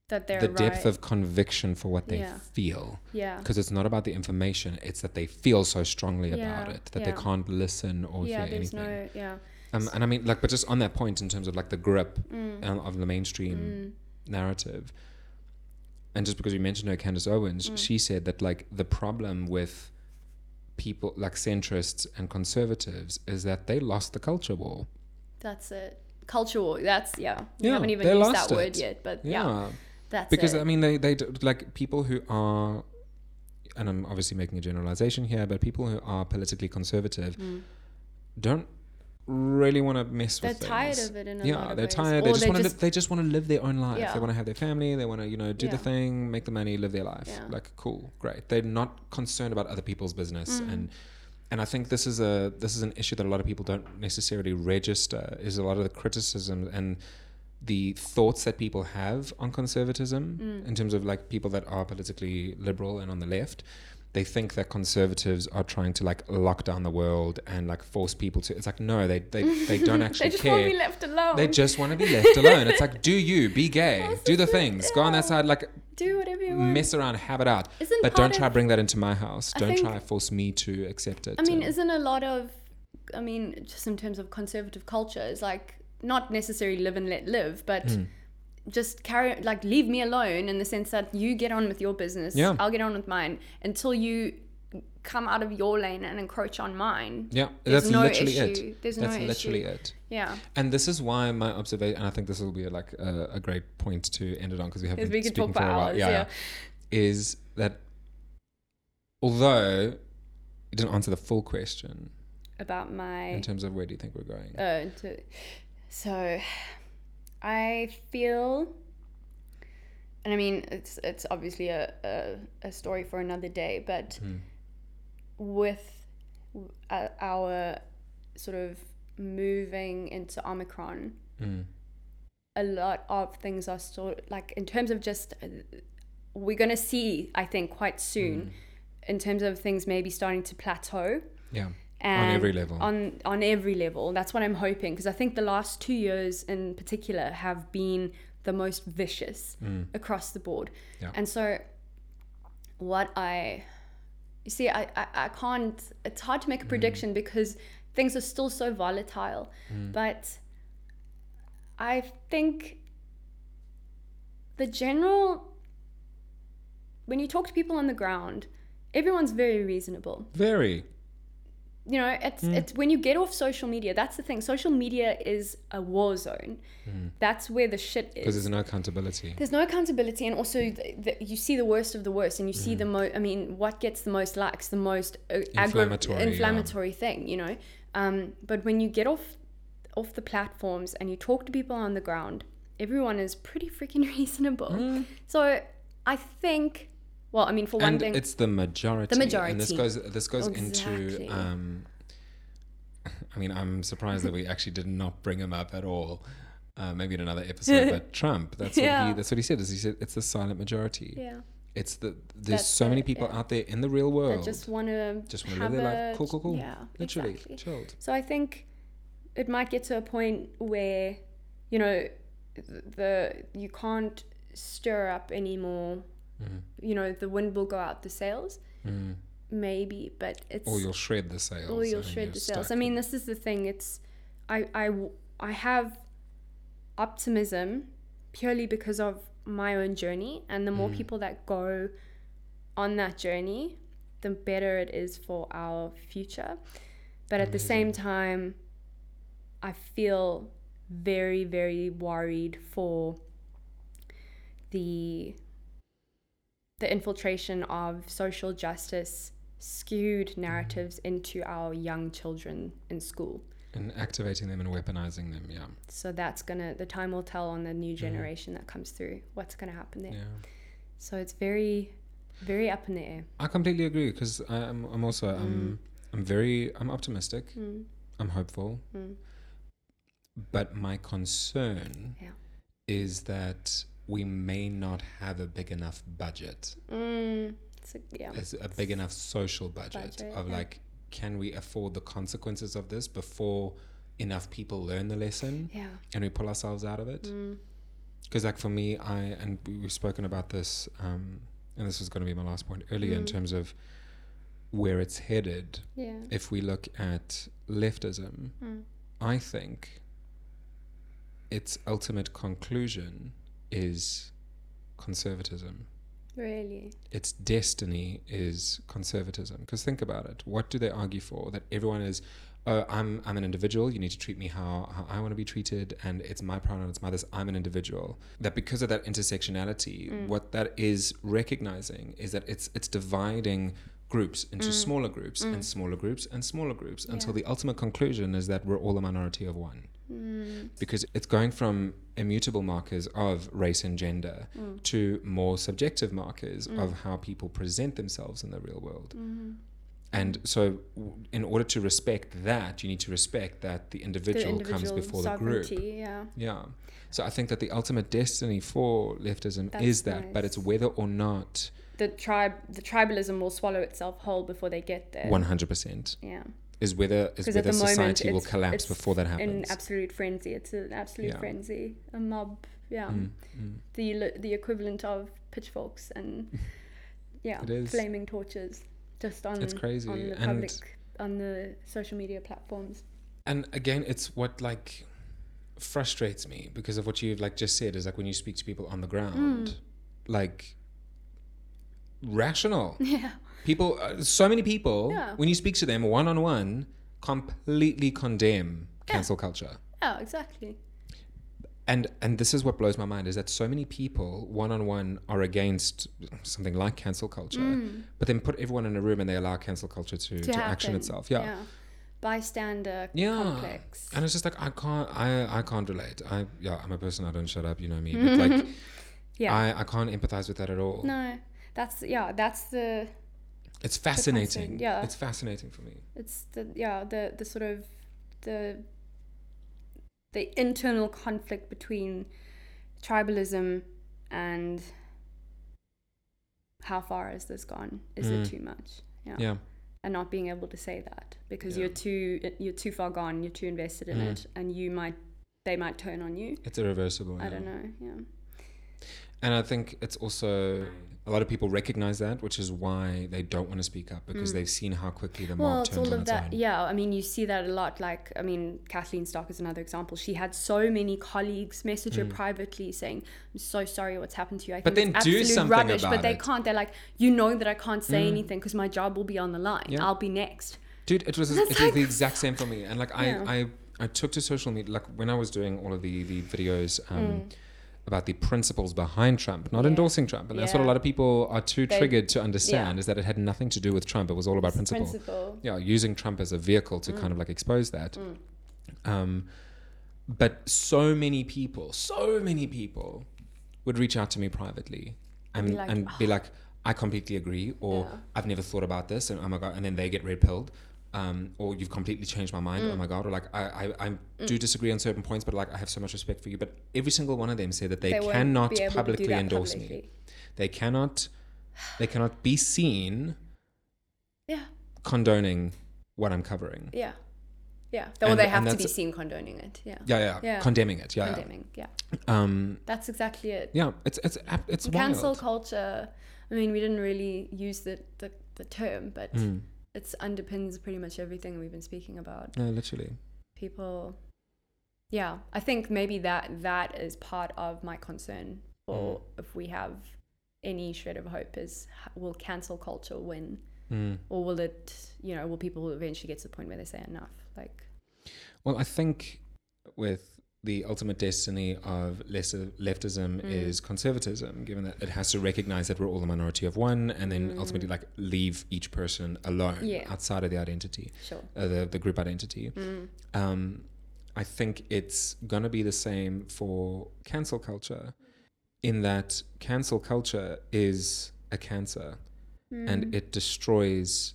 that they're the depth of conviction for what they Yeah. feel. yeah Because it's not about the information; it's that they feel so strongly about it that yeah. they can't listen or yeah hear there's anything. no yeah Um, and I mean, like, but just on that point, in terms of like the grip Mm. um, of the mainstream Mm. narrative, and just because you mentioned her, Candace Owens, Mm. she said that like the problem with people like centrists and conservatives is that they lost the culture war. that's it culture war that's yeah you Yeah, haven't even used that word yet but Yeah, yeah, that's because it. I mean, they they like people who are, and I'm obviously making a generalization here, but people who are politically conservative Mm. don't really want to mess with something. they're tired of it in a yeah, they're ways. tired. They Or just want to. they just want to live their own life. Yeah. They want to have their family. They want to, you know, do the thing, make the money, live their life. Yeah. Like, cool, great. They're not concerned about other people's business, Mm. and and I think this is a this is an issue that a lot of people don't necessarily register. Is a lot of the criticism and the thoughts that people have on conservatism Mm. in terms of like people that are politically liberal and on the left they think that conservatives are trying to like lock down the world and like force people to it's like no they they, they don't actually they just care want to be left alone. They just want to be left alone. It's like do you be gay. That's do the the thing, things. Go on that side like do whatever you want. mess around have it out. Isn't but don't try of- bring that into my house. I don't think- try to force me to accept it I mean, isn't a lot of, I mean, just in terms of conservative culture, is like not necessarily live and let live, but Mm. Just carry, like, leave me alone in the sense that you get on with your business, Yeah. I'll get on with mine until you come out of your lane and encroach on mine. yeah There's that's no literally issue. it There's that's no literally issue. it Yeah, And this is why my observation, and I think this will be like a, a great point to end it on because we have been we speaking talk for for a while. hours. Yeah, Yeah. is that although you didn't answer the full question about my in terms of where do you think we're going? uh, to, so I feel, and I mean it's it's obviously a, a, a story for another day, but Hmm. with our sort of moving into Omicron, Mm. a lot of things are still like in terms of just uh, we're gonna see I think quite soon Mm. in terms of things maybe starting to plateau Yeah, and on every level. on on every level that's what i'm hoping because i think the last two years in particular have been the most vicious Mm. across the board Yeah. and so what i you see I, I i can't it's hard to make a Mm. prediction because things are still so volatile Mm. but i think the general when you talk to people on the ground everyone's very reasonable Very. You know it's Mm. it's when you get off social media that's the thing social media is a war zone that's where the shit is. Because there's no accountability. there's no accountability and also the, the, you see the worst of the worst and you Mm. see the most i mean what gets the most likes the most uh, aggra- Inflammatory, yeah. thing you know um, but when you get off off the platforms and you talk to people on the ground everyone is pretty freaking reasonable Mm. so i think well i mean for one and thing it's the majority. The And this majority. goes this goes Exactly. into. Um, I mean, I'm surprised that we actually did not bring him up at all. Uh, maybe in another episode, but Trump. That's what he. That's what he said. Is he said it's the silent majority. yeah It's the there's That's so many people yeah. out there in the real world that just want to just want to live their life. Cool, cool, cool. Yeah, Literally, exactly. chilled. So I think it might get to a point where, you know, the you can't stir up anymore. Mm. You know, the wind will go out the sails, Mm. maybe, but it's Or you'll shred the sails. or you'll shred the sails. I mean, this is the thing. It's I, I, I have optimism purely because of my own journey, and the more Mm. people that go on that journey, the better it is for our future. But at the same time, I feel very very worried for the the infiltration of social justice skewed narratives into our young children in school. and activating them and weaponizing them. Yeah, So that's gonna the time will tell on the new generation that comes through what's gonna happen there. yeah. So it's very, very up in the air. I completely agree because I'm I'm also I'm I'm very I'm optimistic. Mm. I'm hopeful, Mm. but my concern Yeah. is that we may not have a big enough budget, Mm. It's a, yeah. as a big enough social budget, Budget, of yeah. like, can we afford the consequences of this before enough people learn the lesson Yeah. and we pull ourselves out of it? Mm. because like for me i and we- we've spoken about this um and this was going to be my last point earlier in Mm. terms of where it's headed Yeah. if we look at leftism Mm. i think its ultimate conclusion is conservatism Really. its destiny is conservatism. Because think about it. What do they argue for? That everyone is, oh, I'm, I'm an individual. You need to treat me how, how I want to be treated. And it's my pronoun, it's my this. I'm an individual. That because of that intersectionality, Mm. what that is recognizing is that it's, it's dividing groups into Mm. smaller groups Mm. and smaller groups and smaller groups until the ultimate conclusion is that we're all a minority of one. Mm. Because it's going from immutable markers of race and gender Mm. to more subjective markers Mm. of how people present themselves in the real world. Mhm. And so, w- in order to respect that, you need to respect that the The individual, comes before the group. Yeah. Yeah. So, I think that the ultimate destiny for leftism That's is that, but it's whether or not The tribe, the tribalism will swallow itself whole before they get there. 100% Yeah. Is whether is whether society will collapse before that happens. In absolute frenzy. It's an absolute Yeah. frenzy. A mob. Yeah. Mm, mm. The the equivalent of pitchforks and yeah, flaming torches. Just on It's crazy, on the and- public on the social media platforms. And again, it's what like frustrates me because of what you've like just said is like when you speak to people on the ground, Mm. like rational Yeah. People. Uh, so many people, Yeah. when you speak to them one on one, completely condemn cancel culture. Yeah. Exactly. And and this is what blows my mind is that so many people one on one are against something like cancel culture, Mm. but then put everyone in a room and they allow cancel culture to, to, action happen. itself. Yeah. Bystander Yeah. complex. And it's just like I can't I I can't relate. I yeah, I'm a person I don't shut up, you know me. But like Yeah. I, I can't empathize with that at all. no. That's yeah. That's the It's fascinating. yeah. It's fascinating for me. it's the yeah the the sort of the the internal conflict between tribalism and how far has this gone is Mm. it too much yeah. Yeah. and not being able to say that because Yeah. you're too you're too far gone you're too invested in Mm. it and you might they might turn on you It's irreversible. i yeah. don't know yeah And I think it's also a lot of people recognize that, which is why they don't want to speak up because Mm. they've seen how quickly the well mob it's turns all of its that own. yeah i mean you see that a lot like i mean kathleen stock is another example she had so many colleagues message her Mm. privately saying i'm so sorry what's happened to you i think But then it's do something rubbish about but they it. can't they're like you know that i can't say Mm. anything because my job will be on the line Yeah. i'll be next Dude, it was, it That's was like- the exact same for me. And like Yeah. I, I, I took to social media, like when I was doing all of the, the videos um, Mm. About the principles behind Trump, not Yeah. endorsing Trump. And that's what a lot of people are too They- triggered to understand yeah. is that it had nothing to do with Trump. It was all about principle. principle Yeah, using Trump as a vehicle to kind of like expose that. Mm. Um, but so many people, so many people would reach out to me privately and be be like, and be like I completely agree, or Yeah. I've never thought about this, and oh my god, and then they get red pilled. Um, or you've completely changed my mind. Oh Mm. my god! Or like I, I, I do disagree on certain points, but like I have so much respect for you. But every single one of them said that they, won't cannot be able to do publicly endorse me. They cannot, they cannot be seen yeah condoning what I'm covering. yeah yeah well And- they have to be seen condoning it yeah Yeah, yeah, Yeah. condemning it. Yeah, condemning yeah Um, that's exactly it yeah, it's it's it's cancel culture i mean we didn't really use the the, the term but Mm. It's underpins pretty much everything we've been speaking about No, literally. people yeah i think maybe that that is part of my concern for if we have any shred of hope is will cancel culture win Mm. or will it you know will people eventually get to the point where they say enough like Well, I think with the ultimate destiny of lesser leftism Mm. is conservatism, given that it has to recognize that we're all a minority of one, and then ultimately like leave each person alone Mm. Yeah. outside of the identity, sure uh, the the group identity. mm. Um, I think it's gonna be the same for cancel culture, in that cancel culture is a cancer Mm. and it destroys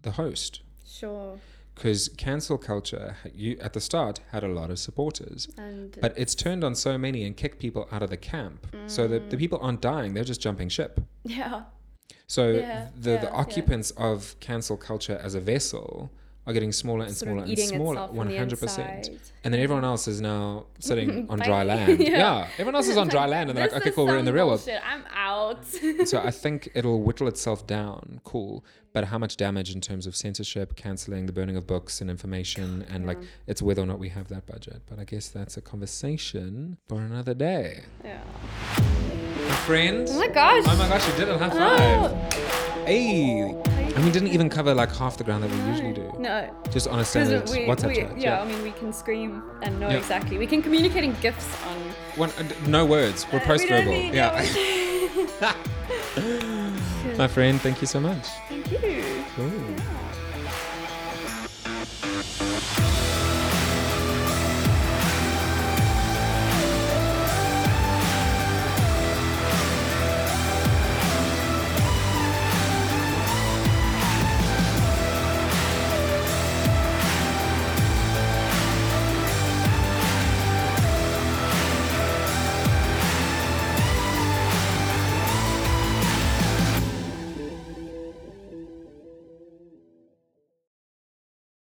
the host. sure because cancel culture you at the start had a lot of supporters and but it's turned on so many and kicked people out of the camp so that Mm. the people aren't dying they're just jumping ship yeah so Yeah, the, yeah, the yeah. occupants of cancel culture as a vessel are getting smaller and Sort smaller and smaller. One hundred percent. And then everyone else is now sitting on dry land. Yeah. yeah. everyone else is on dry land, and they're like, okay, cool, we're in the real world. I'm out. so I think it'll whittle itself down. Cool. But how much damage in terms of censorship, cancelling, the burning of books and information, and like it's whether or not we have that budget. But I guess that's a conversation for another day. yeah. My friend. Oh my gosh. Oh my gosh, you did it. High Oh. five. Hey. And we didn't even cover like half the ground that we usually do. No. Just on a standard we, WhatsApp we, chat. yeah, I mean, we can scream and know Yeah. exactly. We can communicate in gifs on. One, uh, no words. We're Uh, post verbal. need Yeah. My friend, thank you so much. Thank you. Cool.